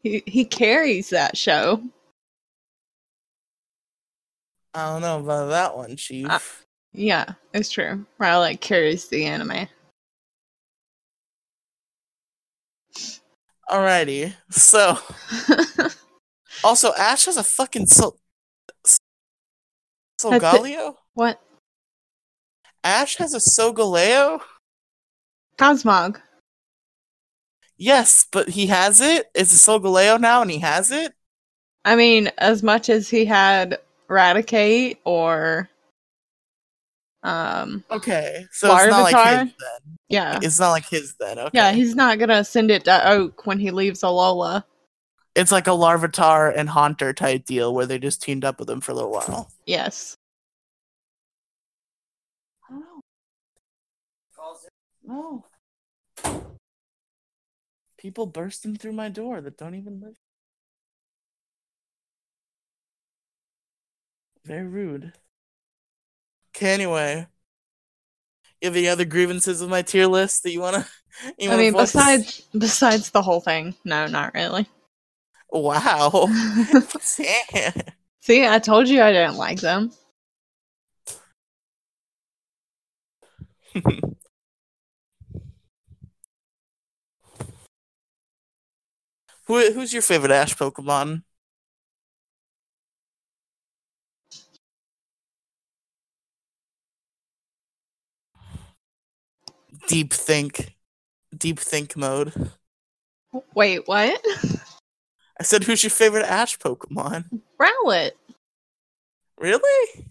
He he carries that show. I don't know about that one, Chief. Uh, Yeah, it's true. Rowlet carries the anime. Alrighty. So also Ash has a fucking so Solgaleo? what? Ash has a Solgaleo? Cosmog. Yes, but he has it? It's a Solgaleo now and he has it? I mean, as much as he had Raticate or um Okay. So it's not like Larvitar? his then. Yeah. It's not like his then. Okay. Yeah, he's not gonna send it to Oak when he leaves Alola. it's like a Larvitar and Haunter type deal where they just teamed up with him for a little while. Yes. I don't. No. People bursting through my door that don't even live. Very rude. Okay, anyway. You have any other grievances with my tier list that you wanna you I mean, focus- besides besides the whole thing, no, not really. Wow. See, I told you I didn't like them. Who who's your favorite Ash Pokemon? Deep think. Deep think mode. Wait, what? I said who's your favorite Ash Pokemon? Rowlet. Really?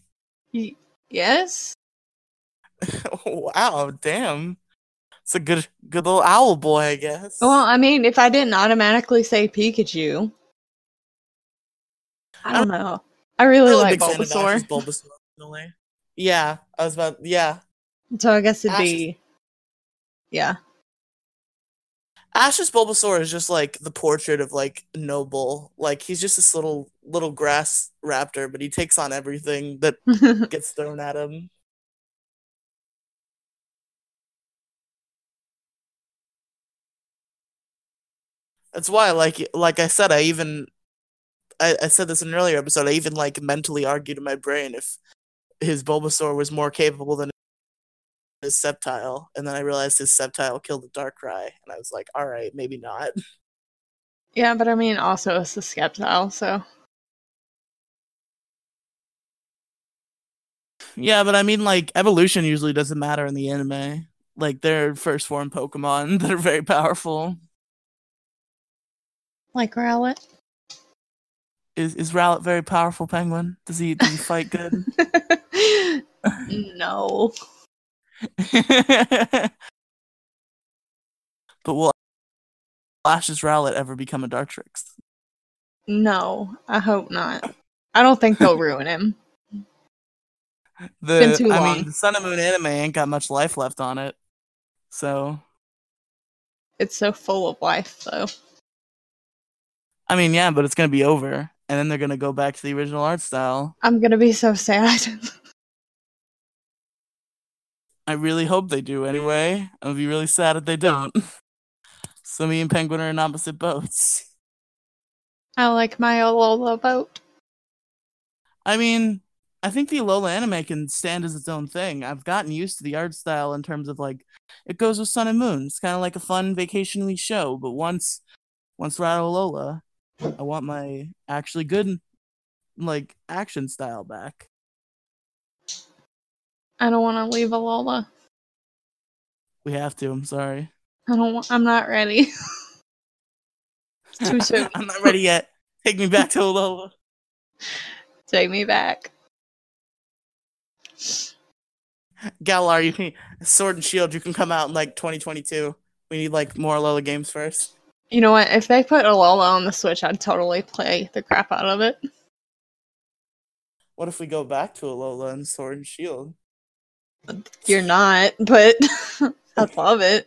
Y- yes. wow, damn. It's a good good little owl boy, I guess. Well, I mean, if I didn't automatically say Pikachu, I don't know. I really I'm like Bulbasaur, Bulbasaur. Yeah, I was about yeah. so I guess it'd Ash be, yeah. Ash's Bulbasaur is just like the portrait of like noble. Like he's just this little little grass raptor, but he takes on everything that gets thrown at him. That's why, like, like I said, I even, I, I said this in an earlier episode. I even like mentally argued in my brain if his Bulbasaur was more capable than his Sceptile, and then I realized his Sceptile killed the Darkrai, and I was like, all right, maybe not. yeah, but I mean, also it's a Sceptile, so Yeah, but I mean, like, evolution usually doesn't matter in the anime. Like, they're first form Pokemon that are very powerful. like Rowlet. Is is Rowlet very powerful penguin? Does he does he fight good? no. but will Ash's Rowlet ever become a Dartrix? No, I hope not. I don't think they'll ruin him. The been too I long. mean, the Sun and Moon anime ain't got much life left on it. So It's so full of life, though. I mean, yeah, but it's gonna be over, and then they're gonna go back to the original art style. I'm gonna be so sad. I really hope they do anyway. I'll be really sad if they don't. so me and Penguin are in opposite boats. I like my Alola boat. I mean, I think the Alola anime can stand as its own thing. I've gotten used to the art style in terms of like it goes with Sun and Moon. It's kind of like a fun vacationally show. But once, once we're of Alola, I want my actually good, like action style back. I don't want to leave Alola. We have to. I'm sorry. I don't. I'm not ready. Too soon. I'm not ready yet. Take me back to Alola. Take me back. Galar, you can Sword and Shield. You can come out in like 2022. We need like more Alola games first. You know what? If they put Alola on the Switch, I'd totally play the crap out of it. What if we go back to Alola and Sword and Shield? You're not, but I'd love it.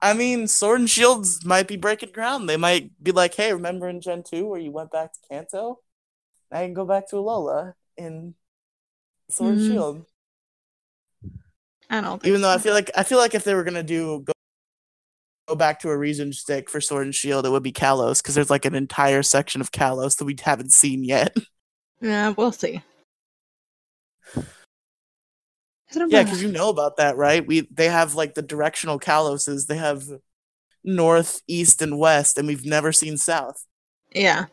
I mean, Sword and Shields might be breaking ground. They might be like, "Hey, remember in Gen two where you went back to Kanto? I can go back to Alola in Sword Mhm. and Shield." I don't. Think Even though I feel like I feel like if they were gonna do go, go back to a reason stick for Sword and Shield, it would be Kalos because there's like an entire section of Kalos that we haven't seen yet. yeah, we'll see. Yeah, because you know about that, right? We they have like the directional Kaloses. They have north, east, and west, and we've never seen south. Yeah.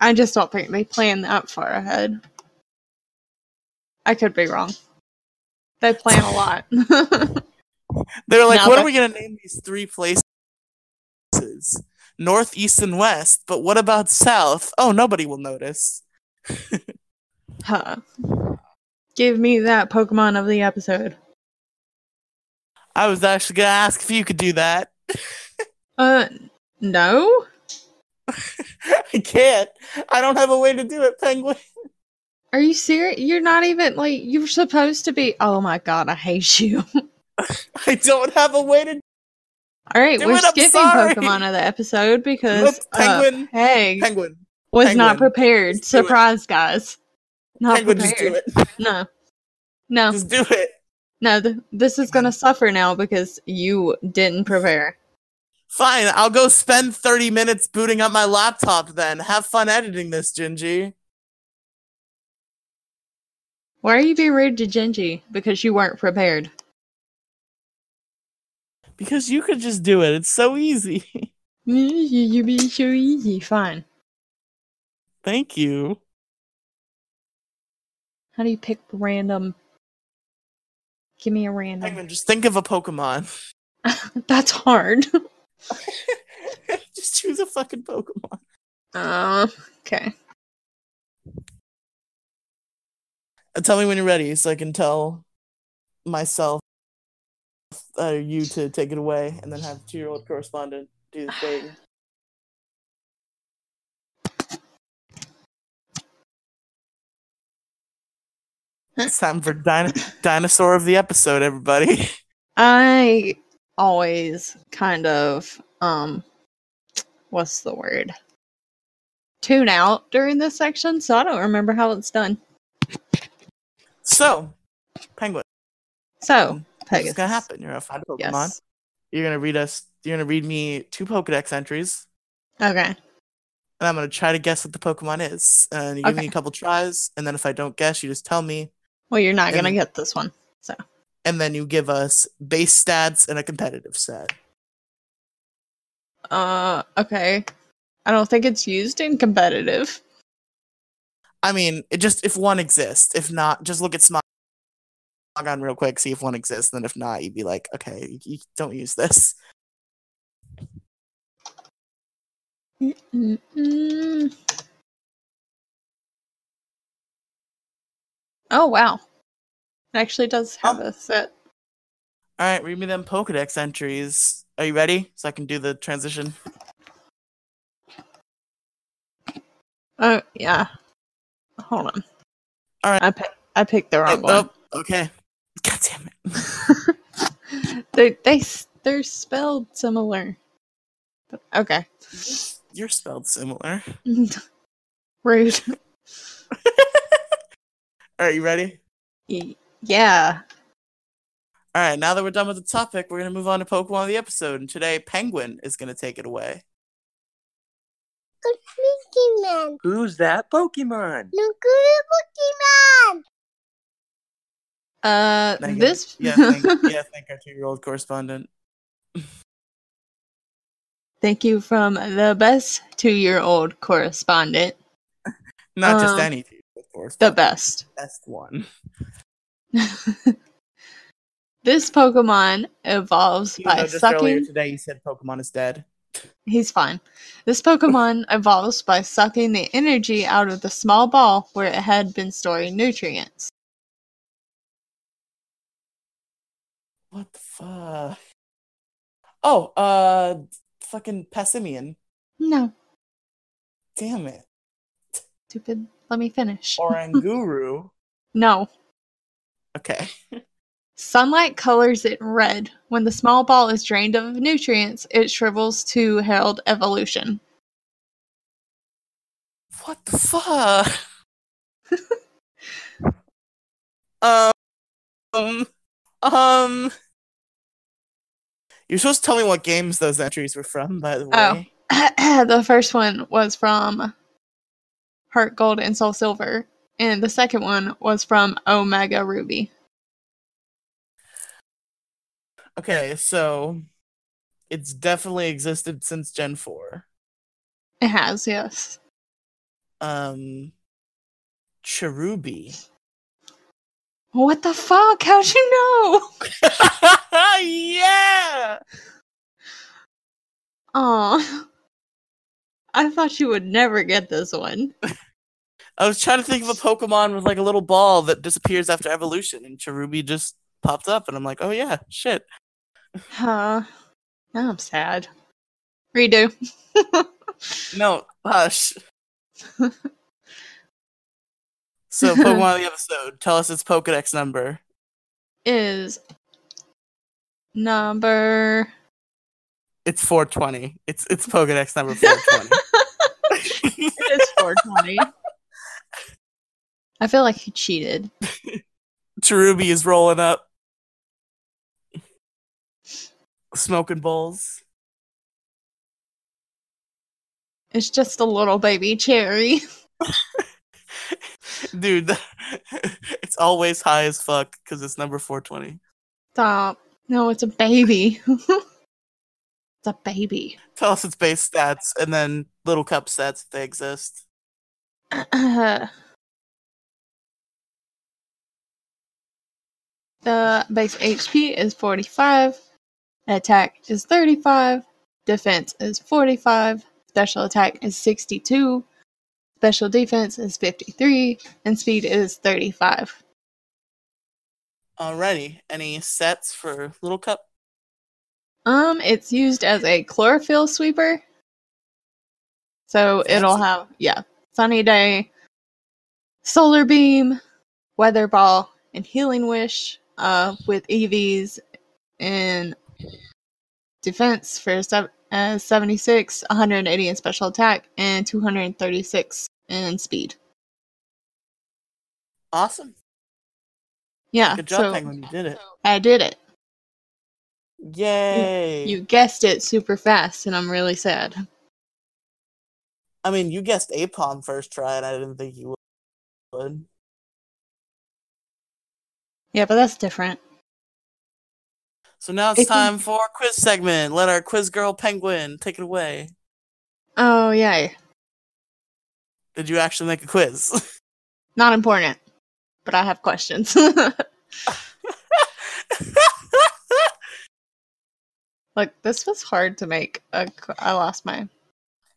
I just don't think they plan that far ahead. I could be wrong. They plan a lot. They're like, Now what that- are we gonna name these three places? North, east, and west. But what about south? Oh, nobody will notice. huh. Give me that Pokemon of the episode. I was actually gonna ask if you could do that. Uh, no? I can't. I don't have a way to do it, Penguin. Are you serious? You're not even like you're supposed to be. Oh my god, I hate you. I don't have a way to. All right, Do we're it, skipping. Pokemon of the episode because Nope, Penguin- uh, Penguin. was not prepared. just do it. Surprise, guys. Not Penguin, just do it. No, no, Just do it. no. Th- this is gonna suffer now because you didn't prepare. Fine, I'll go spend 30 minutes booting up my laptop then. Have fun editing this, Gingy. Why are you being rude to Gingy? Because you weren't prepared. Because you could just do it. It's so easy. You be so easy. Fine. Thank you. How do you pick random? Give me a random. Just think of a Pokemon. That's hard. just choose a fucking Pokemon. Uh, okay. Uh, tell me when you're ready so I can tell myself uh, you to take it away and then have two year old correspondent do the thing. It's time for dino- dinosaur of the episode, everybody. I always kind of um what's the word? Tune out during this section, so I don't remember how it's done. So, Penguin, So, what's gonna happen? You're gonna find a Pokemon. Yes. You're gonna read us. You're gonna read me two Pokedex entries, Okay. and I'm gonna try to guess what the Pokemon is. And you give me a couple tries, and then if I don't guess, you just tell me, Well, you're not gonna get this one. So, and then you give us base stats and a competitive set. uh, okay. I don't think it's used in competitive. I mean, it just if one exists. If not, just look at Smogon real quick, see if one exists. Then if not, you'd be like, okay, you, you don't use this. Mm-mm. Oh wow. It actually does have Oh. a set. All right, read me them Pokedex entries. Are you ready? So I can do the transition. Oh yeah. Hold on. All right. I pick, I picked the wrong Oh, oh one. oh, okay. God damn it. they they they're spelled similar. Okay. You're spelled similar. Rude. All right, you ready? Y- yeah. All right, now that we're done with the topic, we're going to move on to Pokemon of the episode. And today, Penguin is going to take it away. Pokemon. Who's that Pokemon? Look at Pokemon. Uh, Megan, this. Yeah, thank, yeah, thank our two year old correspondent. Thank you from the best two-year-old correspondent. Not just Um, any two, of course. The best. best one. this Pokemon evolves though by just earlier today you said Pokemon is dead. He's fine. This Pokemon evolves by sucking the energy out of the small ball where it had been storing nutrients. What the fuck? Oh, uh, fucking Passimian. No, Damn it. stupid. Let me finish. Oranguru. No. okay. Sunlight colors it red. When the small ball is drained of nutrients, it shrivels to herald evolution. What the fuck? um, um. You're supposed to tell me what games those entries were from, by the way. Oh. the first one was from Heart Gold and Soul Silver, and the second one was from Omega Ruby. Okay, so it's definitely existed since Gen 4. It has, yes. Um, Cherubi. What the fuck? How'd you know? yeah! Aw. I thought you would never get this one. I was trying to think of a Pokemon with like a little ball that disappears after evolution, and Cherubi just popped up, and I'm like, oh yeah, shit. Huh. Now I'm sad. Redo. No, hush. so, Pokemon of the episode, tell us its Pokedex number. is number. It's 420. It's it's Pokedex number 420. It is 420. I feel like he cheated. Cherubi is rolling up. Smoking bowls. It's just a little baby cherry. Dude, it's always high as fuck because it's number 420. Stop. No, it's a baby. It's a baby. Tell us its base stats and then little cup stats if they exist. the uh, base HP is 45, attack is 35, defense is 45, special attack is 62, special defense is 53, and speed is 35. Alrighty. Any sets for little cup? Um, it's used as a chlorophyll sweeper. So it'll have, yeah, sunny day, solar beam, weather ball, and healing wish. Uh, with EVs and defense for sev- uh, 76, 180 in special attack, and 236 in speed. Awesome. Yeah, Good job, so Penguin. You did it. I did it. Yay. You guessed it super fast, and I'm really sad. I mean, you guessed Aipom first try, and I didn't think you would. Yeah, but that's different. So now it's time for quiz segment. Let our quiz girl Penguin take it away. Oh, yay. Did you actually make a quiz? Not important, but I have questions. Look, this was hard to make. A, I lost my.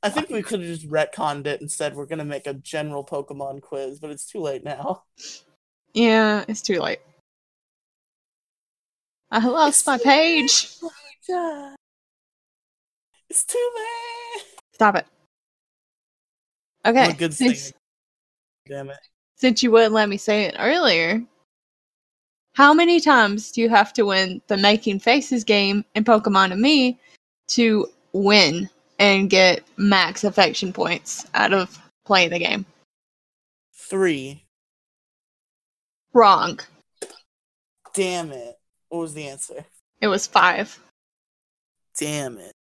I think we could have just retconned it and said we're gonna make a general Pokemon quiz, but it's too late now. Yeah, it's too late. I lost my page. It's too late. Stop it. Okay. a good since. Damn it. since you wouldn't let me say it earlier, how many times do you have to win the Making Faces game in Pokemon-Amie to win and get max affection points out of playing the game? Three. Wrong. Damn it. What was the answer? It was five. Damn it.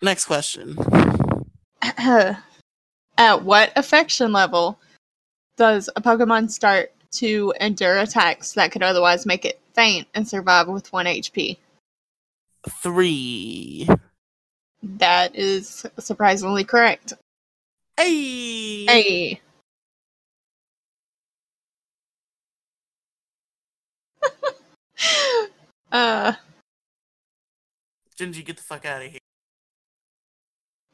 Next question. At what affection level does a Pokemon start to endure attacks that could otherwise make it faint and survive with 1 HP? Three. That is surprisingly correct. Hey. Hey. uh, Gingy, get the fuck out of here.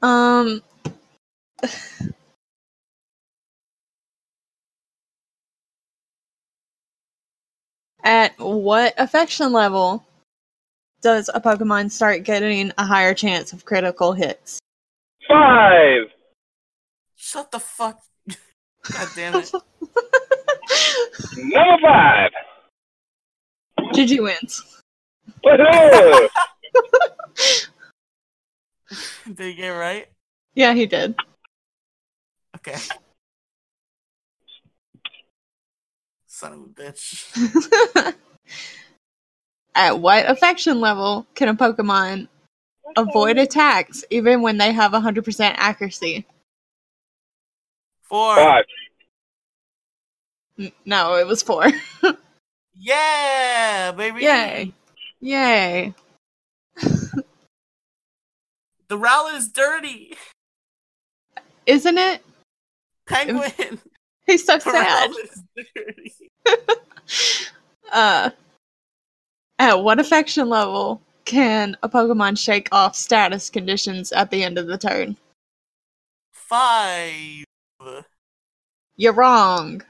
um, at what affection level does a Pokemon start getting a higher chance of critical hits? Five. Shut the fuck. God damn it. Number five. GG wins. Woohoo! Did he get it right? Yeah, he did. Okay. Son of a bitch. At what affection level can a Pokemon avoid attacks even when they have 100% accuracy? Four. Five. N- no, it was four. Yeah, baby. Yay. Yay. The Rowlet is dirty. Isn't it? Penguin. He's so sad. Rowlet is dirty. Uh, at what affection level can a Pokemon shake off status conditions at the end of the turn? Five. You're wrong.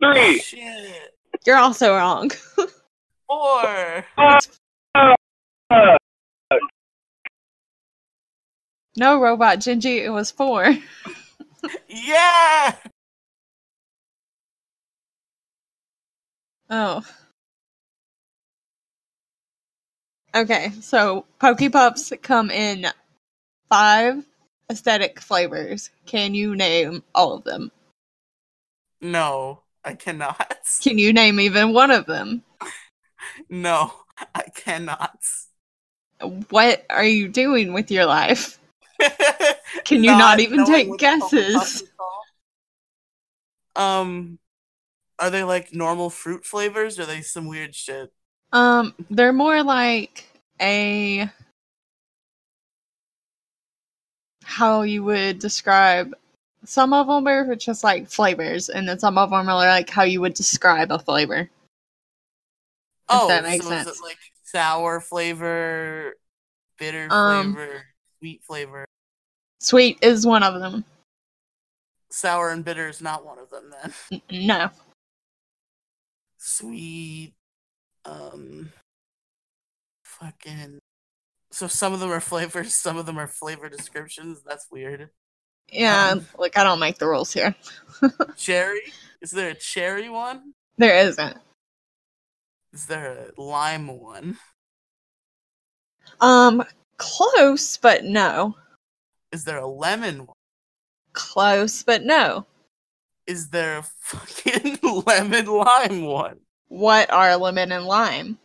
Three. Shit. You're also wrong. Four. No, Robot Gingy, it was four. Yeah. Oh. Okay, so Pokepuffs come in five aesthetic flavors. Can you name all of them? No, I cannot. Can you name even one of them? No, I cannot. What are you doing with your life? Can you not even take what the Pokepuff guesses? Um, are they like normal fruit flavors? Or are they some weird shit? Um, they're more like a how you would describe some of them are just like flavors, and then some of them are like how you would describe a flavor. Oh, that makes so is sense. it like sour flavor, bitter Um, flavor, sweet flavor? Sweet is one of them. Sour and bitter is not one of them. Then N- No, sweet, um, fucking. So some of them are flavors, some of them are flavor descriptions. That's weird. yeah, Um. look, I don't make the rules here. Cherry? Is there a cherry one? There isn't. Is there a lime one? Um, close, but no. Is there a lemon one? Close, but no. Is there a fucking lemon lime one? What are lemon and lime?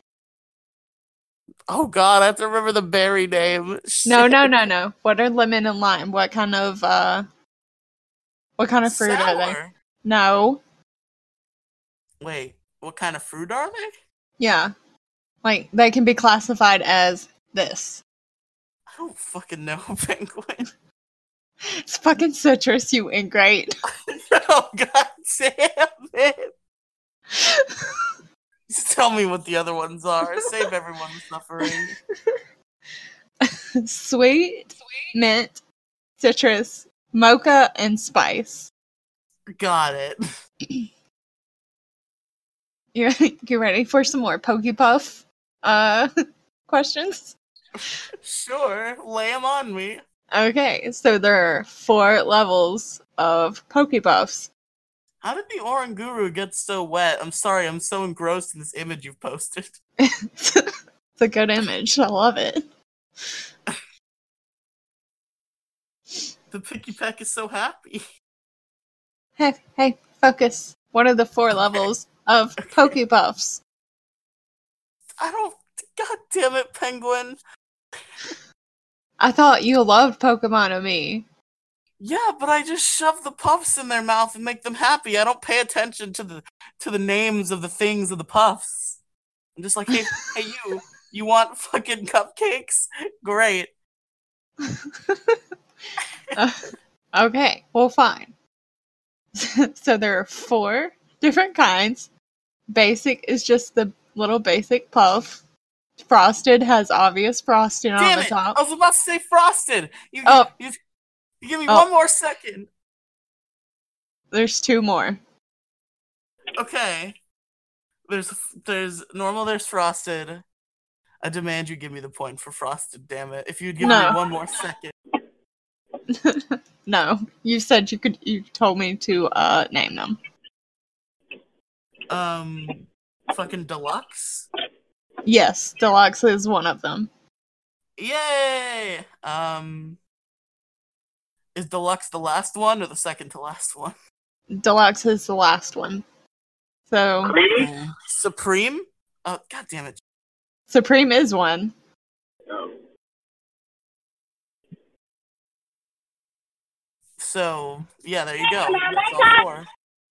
Oh god, I have to remember the berry name. No, Shit. no, no, no. What are lemon and lime? What kind of uh what kind of fruit are they? No. Wait, what kind of fruit are they? Yeah. Like they can be classified as this. I don't fucking know, penguin. It's fucking citrus, you ingrate. oh god damn it. So tell me what the other ones are. Save everyone's suffering. Sweet, Sweet, mint, citrus, mocha, and spice. Got it. You you ready for some more Pokepuff uh questions? Sure, lay them on me. Okay, so there are four levels of Pokepuffs. How did the Oranguru get so wet? I'm sorry, I'm so engrossed in this image you've posted. it's a good image. I love it. The Pikipek is so happy. Hey, hey, focus. What are the four levels of Pokepuffs? I don't. God damn it, Penguin. I thought you loved Pokemon-Amie. Yeah, but I just shove the puffs in their mouth and make them happy. I don't pay attention to the to the names of the things of the puffs. I'm just like, hey, hey, you, you want fucking cupcakes? Great. Uh, okay, well, fine. so there are four different kinds. Basic is just the little basic puff. Frosted has obvious frosting on the it! top. I was about to say frosted. You, Oh. you, you give me Oh. one more second. There's two more. Okay. There's there's normal. There's frosted. I demand you give me the point for frosted. Damn it! If you'd give No. me one more second. no, you said you could. You told me to uh name them. Um, fucking deluxe. Yes, deluxe is one of them. Yay! Um, is deluxe the last one or the second to last one? Deluxe is the last one. So Creamy? Supreme. Oh god damn it! Supreme is one. No. So yeah, there you go. That's all four.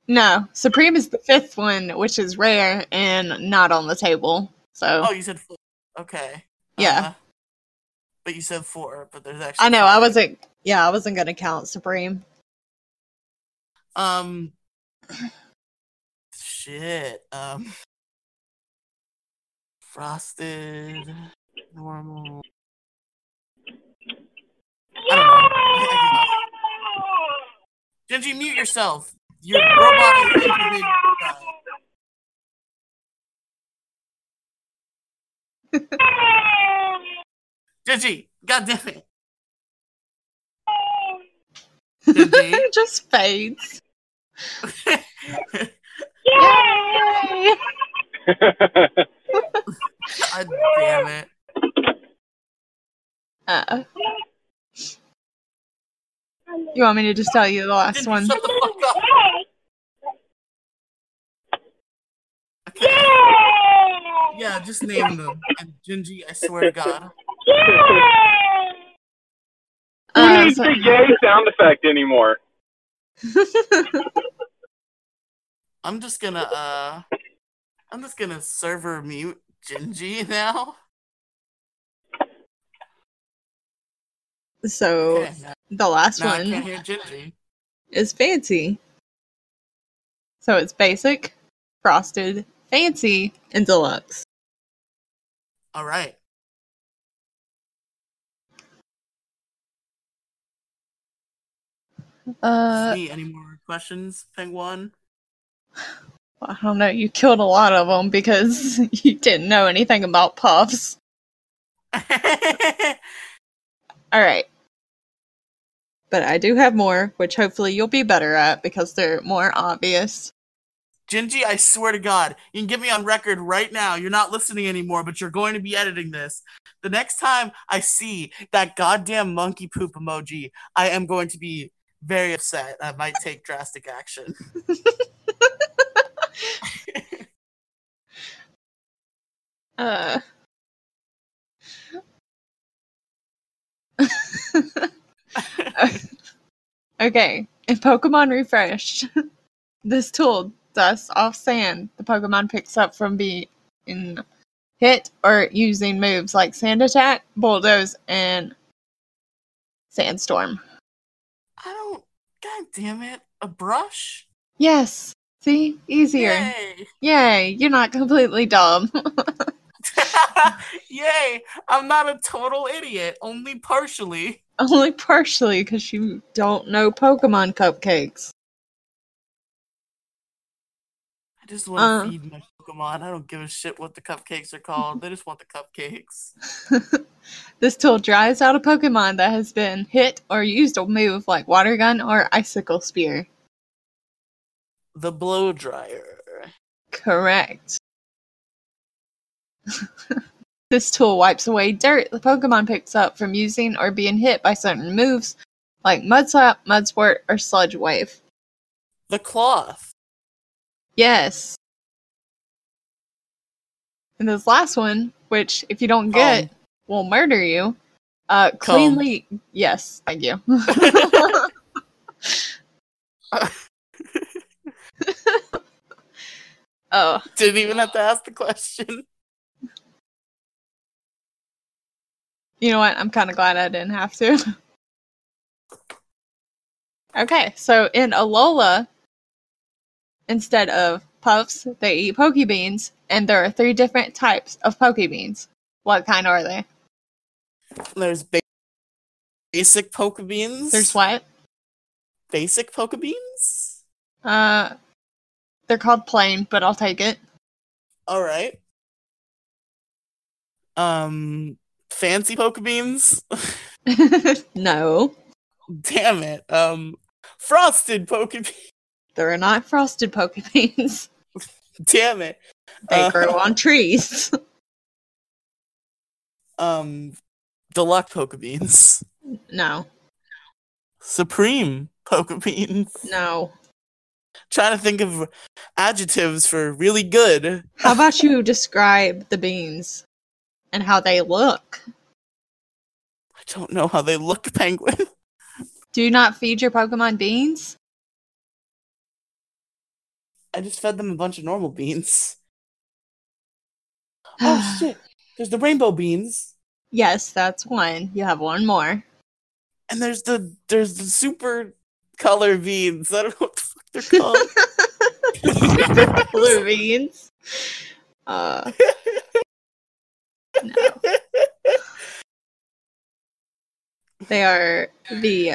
No, Supreme is the fifth one, which is rare and not on the table. So Oh, you said four. Okay. Yeah. Uh, but you said four. But there's actually. I know I wasn't. Yeah, I wasn't gonna count Supreme. Um. Shit. Um. Frosted. Normal. I don't know. I- I give up. Gingy, mute yourself. Your robot is incubating. Gingy, god damn it. It just fades. Yay! god damn it. Uh, you want me to just tell you the last Gingy, one? shut the fuck up. Okay. Yeah, just name them. And Gingy, I swear to God. Who Uh, needs so- the yay sound effect anymore? I'm just gonna uh I'm just gonna server mute Gingy now. so Okay, now, the last now one is fancy. So it's basic, frosted, fancy, and deluxe. Alright. Uh, Sweet. Any more questions, Penguin? I don't know. You killed a lot of them because you didn't know anything about puffs. All right. But I do have more, which hopefully you'll be better at because they're more obvious. Gingy, I swear to God, you can get me on record right now. You're not listening anymore, but you're going to be editing this. The next time I see that goddamn monkey poop emoji, I am going to be very upset. I might take drastic action. Uh. okay, in Pokemon Refreshed, this tool dusts off sand the Pokemon picks up from being hit or using moves like Sand Attack, Bulldoze, and Sandstorm. I don't. God damn it. A brush? Yes, See? Easier. Yay! Yay, you're not completely dumb. Yay! I'm not a total idiot, only partially. Only partially because you don't know Pokemon cupcakes. I just want to uh-huh. feed my Pokemon. I don't give a shit what the cupcakes are called. They just want the cupcakes. this tool dries out a Pokemon that has been hit or used a move like Water Gun or Icicle Spear. The blow dryer. Correct. this tool wipes away dirt the Pokemon picks up from using or being hit by certain moves like Mud Slap, Mud Sport, or Sludge Wave. The cloth. Yes. And this last one, which if you don't get, Comb. will murder you. Uh, cleanly, yes, thank you. oh, Didn't even have to ask the question. you know what? I'm kind of glad I didn't have to. okay, so in Alola, instead of puffs, they eat Pokebeans, and there are three different types of Pokebeans. What kind are they? There's ba- basic Pokebeans. There's what? Basic Pokebeans? Uh, they're called plain, but I'll take it. Alright. Um, fancy Pokebeans? no, Damn it. Um, frosted Pokebeans. they're not frosted Pokebeans. Damn it. They Uh, grow on trees. Um, deluxe Pokebeans. no, Supreme Pokebeans. no. Trying to think of adjectives for really good. How about you describe the beans and how they look? I don't know how they look, Penguin. Do you not feed your Pokemon beans? I just fed them a bunch of normal beans. Oh shit! There's the rainbow beans, yes, that's one. You have one more. and there's the there's the super color beans. I don't know what the fuck they're called. Blue beans. Uh, no. They are the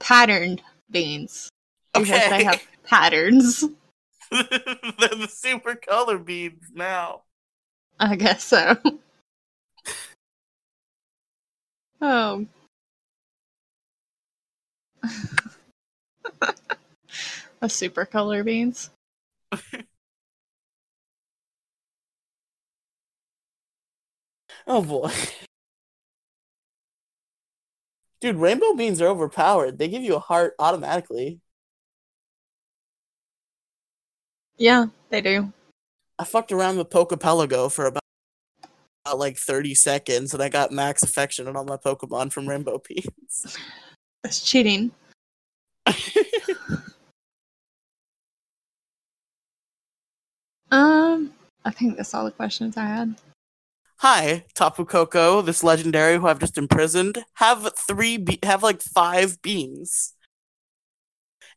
patterned beans because they have patterns. They're the super color beans now. I guess so. Um. Oh. A super color beans. Oh boy. Dude, rainbow beans are overpowered. They give you a heart automatically. Yeah, they do. I fucked around with Pokepelago for about, about like 30 seconds and I got max affection on all my Pokemon from rainbow beans. That's cheating. Um, I think that's all the questions I had. Hi, Tapu Koko, this legendary who I've just imprisoned. Have three, be- have like five beans.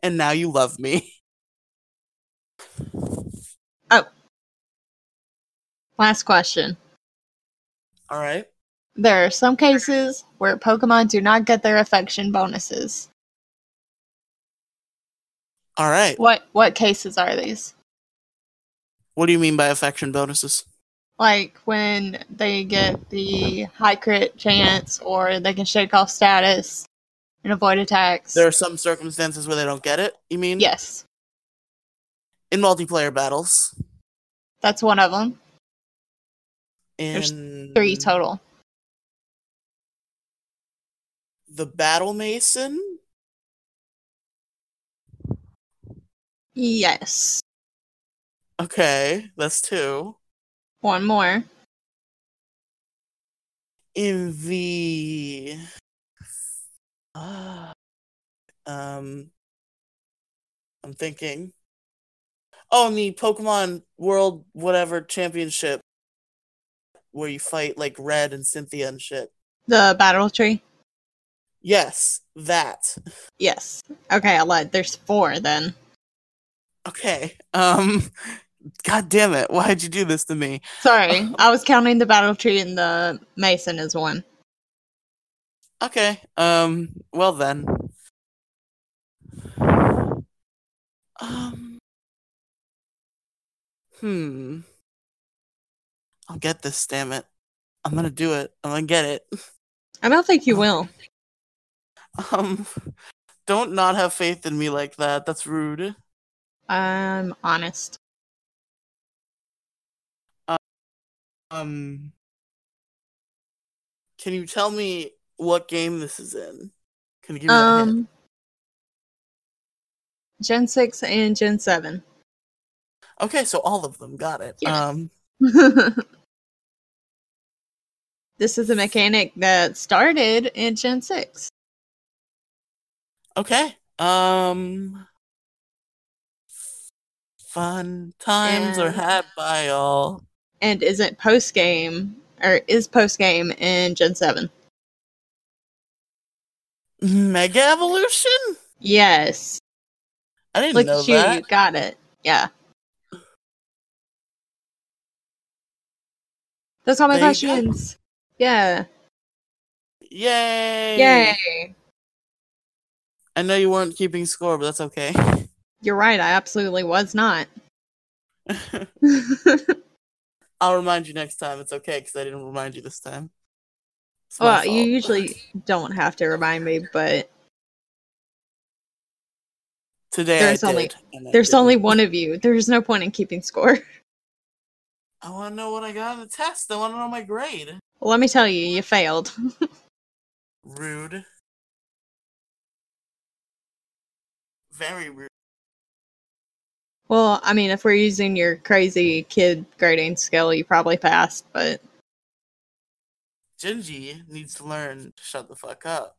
And now you love me. Oh. Last question. All right. There are some cases where Pokemon do not get their affection bonuses. All right. What what cases are these? What do you mean by affection bonuses? Like when they get the high crit chance or they can shake off status and avoid attacks. There are some circumstances where they don't get it, you mean? yes, In multiplayer battles. that's one of them. In There's Three total. The Battle Maison? Yes. Okay, that's two. One more. in the uh, um I'm thinking oh in the Pokemon World whatever championship where you fight like Red and Cynthia and shit. The battle tree. Yes, that. Yes. Okay, I lied. There's four then. Okay. Um. God damn it! Why'd you do this to me? Sorry, I was counting the battle tree and the maison as one. Okay. Um. Well then. Um. Hmm. I'll get this. Damn it! I'm gonna do it. I'm gonna get it. I don't think you will. Um. Don't not have faith in me like that. That's rude. I'm honest. Um. Can you tell me what game this is in? Can you give me a hint? Um, Gen six and Gen seven. Okay, so all of them. Got it. Yeah. Um. this is a mechanic that started in Gen six. Okay. Um. Fun times are had by all. and isn't post game or is post game in Gen 7. Mega Evolution? Yes. I didn't Look know at you, that. you got it. Yeah. That's all my There questions. Yeah. Yay! Yay. I know you weren't keeping score, but that's okay. You're right, I absolutely was not. I'll remind you next time. It's okay because I didn't remind you this time. It's well, you usually don't have to remind me, but today there's I only- there's only one of you. There's no point in keeping score. I want to know what I got on the test. I want to know my grade. Well, let me tell you, you failed. Rude. Very rude. Well, I mean, if we're using your crazy kid grading scale, you probably passed, but Gingy needs to learn to shut the fuck up.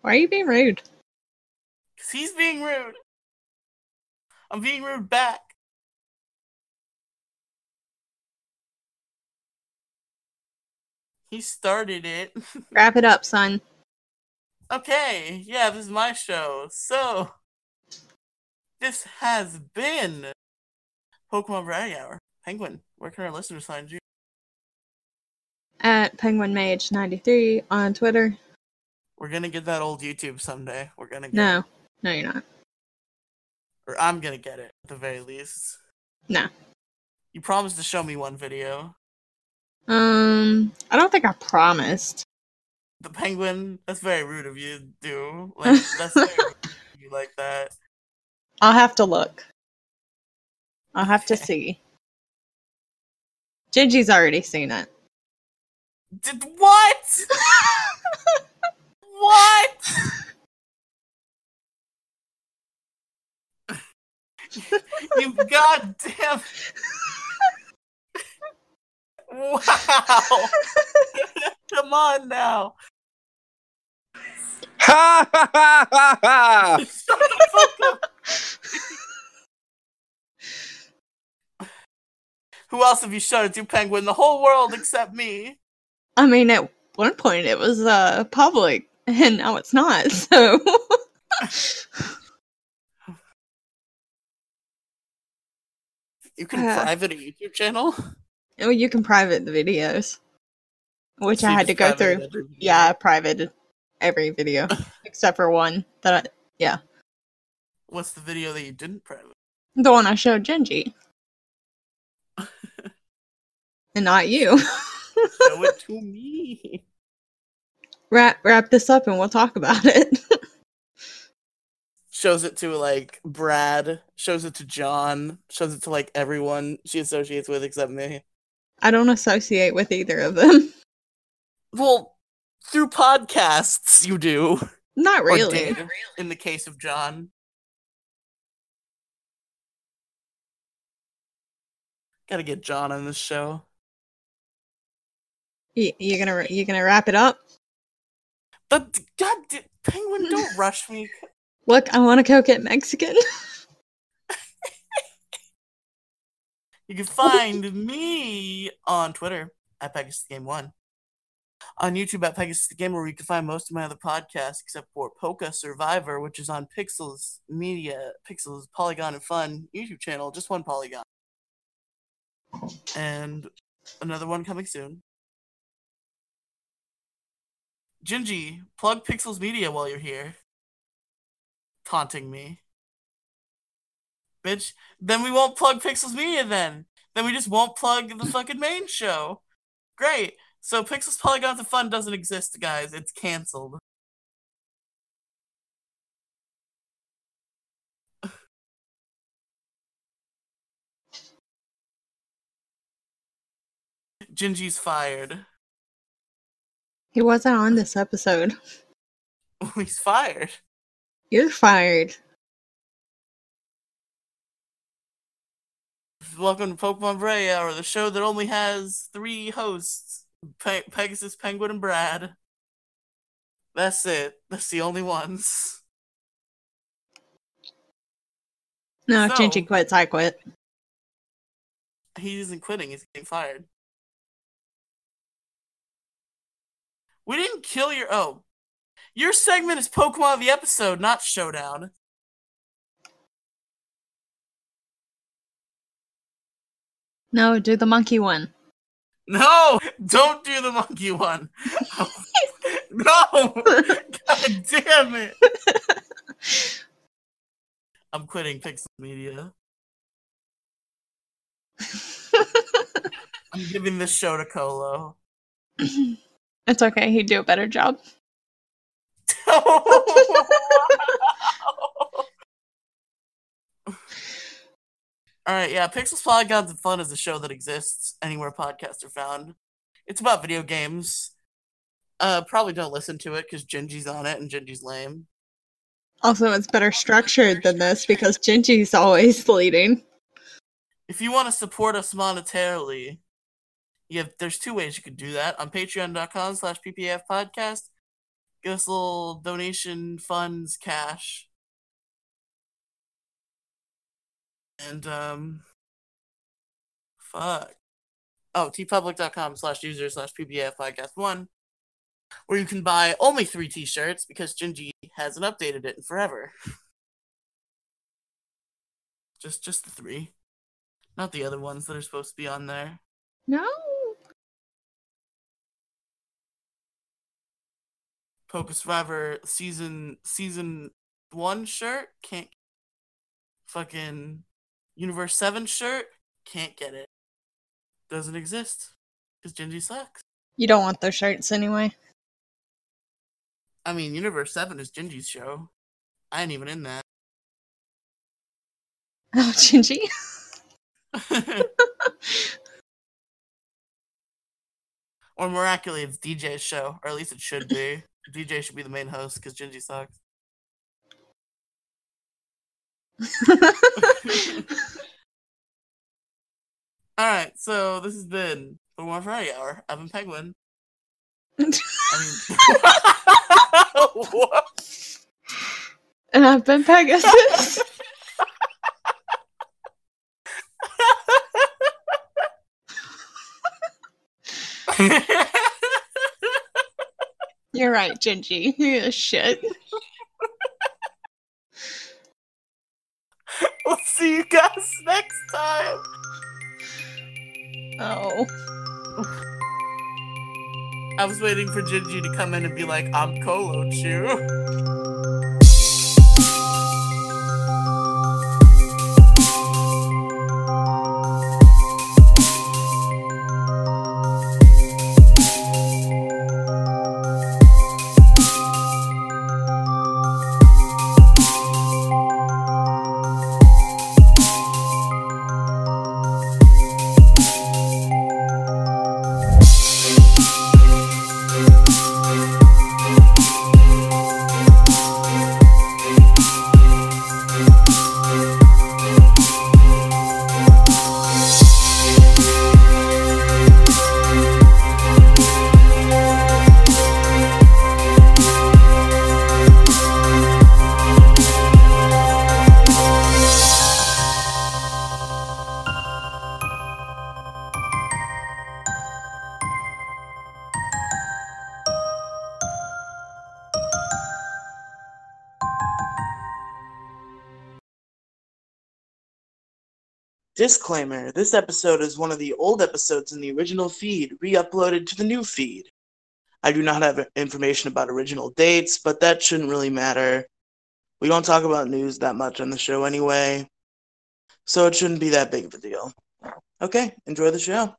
why are you being rude? Because he's being rude. I'm being rude back. He started it. Wrap it up, son. okay, yeah, this is my show. So, this has been Pokemon Variety Hour. Penguin, where can our listeners find you? At Penguin Mage 93 on Twitter. We're gonna get that old YouTube someday. We're gonna get No, no, you're not. Or I'm gonna get it, at the very least. No. You promised to show me one video. Um, I don't think I promised. The penguin, that's very rude of you to do. Like, that's very rude of you like that. I'll have to look. I'll have to see. Gingy's already seen it. Did what? what? you goddamn. Wow. Come on now. Ha ha ha ha ha! Shut the fuck up. Who else have you shown it to, Penguin? The whole world except me. I mean, at one point it was uh public, and now it's not. So You can Uh. private a YouTube channel? Well, you can private the videos, which So I had to go through. Yeah, I privated every video except for one that I, Yeah. What's the video that you didn't private? the one I showed Gingy, and not you. Show it to me. wrap wrap this up, and we'll talk about it. Shows it to like Brad. Shows it to John. Shows it to like everyone she associates with except me. I don't associate with either of them. Well, through podcasts, you do. Not really. did, in the case of John. Gotta get John on this show. You, you gonna you're gonna wrap it up? But God, Penguin, don't rush me. Look, I want to go get Mexican. You can find me on Twitter at Pegasus Game One. on YouTube at Pegasus the Gamer, where you can find most of my other podcasts except for Poker Survivor, which is on Pixels Media, Pixels Polygon and Fun YouTube channel, just one Polygon, and another one coming soon. Gingy, plug Pixels Media while you're here. Taunting me. Bitch, then we won't plug Pixels Media then. Then we just won't plug the fucking main show. Great. So Pixels Polygons of Fun doesn't exist, guys. It's canceled. Gingy's fired. He wasn't on this episode. He's fired. You're fired. Welcome to Pokemon Bray Hour, the show that only has three hosts Pe- Pegasus, Penguin, and Brad. That's it. That's the only ones. No, So- Gingy quits, I quit. He isn't quitting, he's getting fired. We didn't kill your. Oh. Your segment is Pokemon of the episode, not Showdown. No, do the monkey one. No! Don't do the monkey one. no! God damn it! I'm quitting Pixel Media. I'm giving this show to Colo. it's okay, he'd do a better job. All right, yeah, Pixels Polygons and Fun is a show that exists anywhere podcasts are found. It's about video games. Uh, probably don't listen to it because Gingy's on it and Gingy's lame. Also, it's better structured than this because Gingy's always leading. If you want to support us monetarily, you have there's two ways you could do that on patreon.com slash ppaf podcast give us a little donation funds cash and um fuck. Oh teepublic.com slash user slash ppaf podcast one where you can buy only three t-shirts because gingy hasn't updated it in forever. Just just the three. Not the other ones that are supposed to be on there. No. Poker Survivor season season one shirt can't fucking Universe Seven shirt can't get it. Doesn't exist because Gingy sucks. You don't want those shirts anyway. I mean, Universe Seven is Gingy's show. I ain't even in that. Oh, Gingy. or miraculously, it's DJ's show, or at least it should be. DJ should be the main host because Gingy sucks. All right, so this has been the One Friday Hour. I've been Penguin. I mean, what? and I've been Pegasus. You're right, Gingy. You're a shit. we'll see you guys next time. Oh. I was waiting for Gingy to come in and be like, I'm Colo Chew. Disclaimer this episode is one of the old episodes in the original feed re uploaded to the new feed. I do not have information about original dates, but that shouldn't really matter. We don't talk about news that much on the show anyway, so it shouldn't be that big of a deal. Okay, enjoy the show.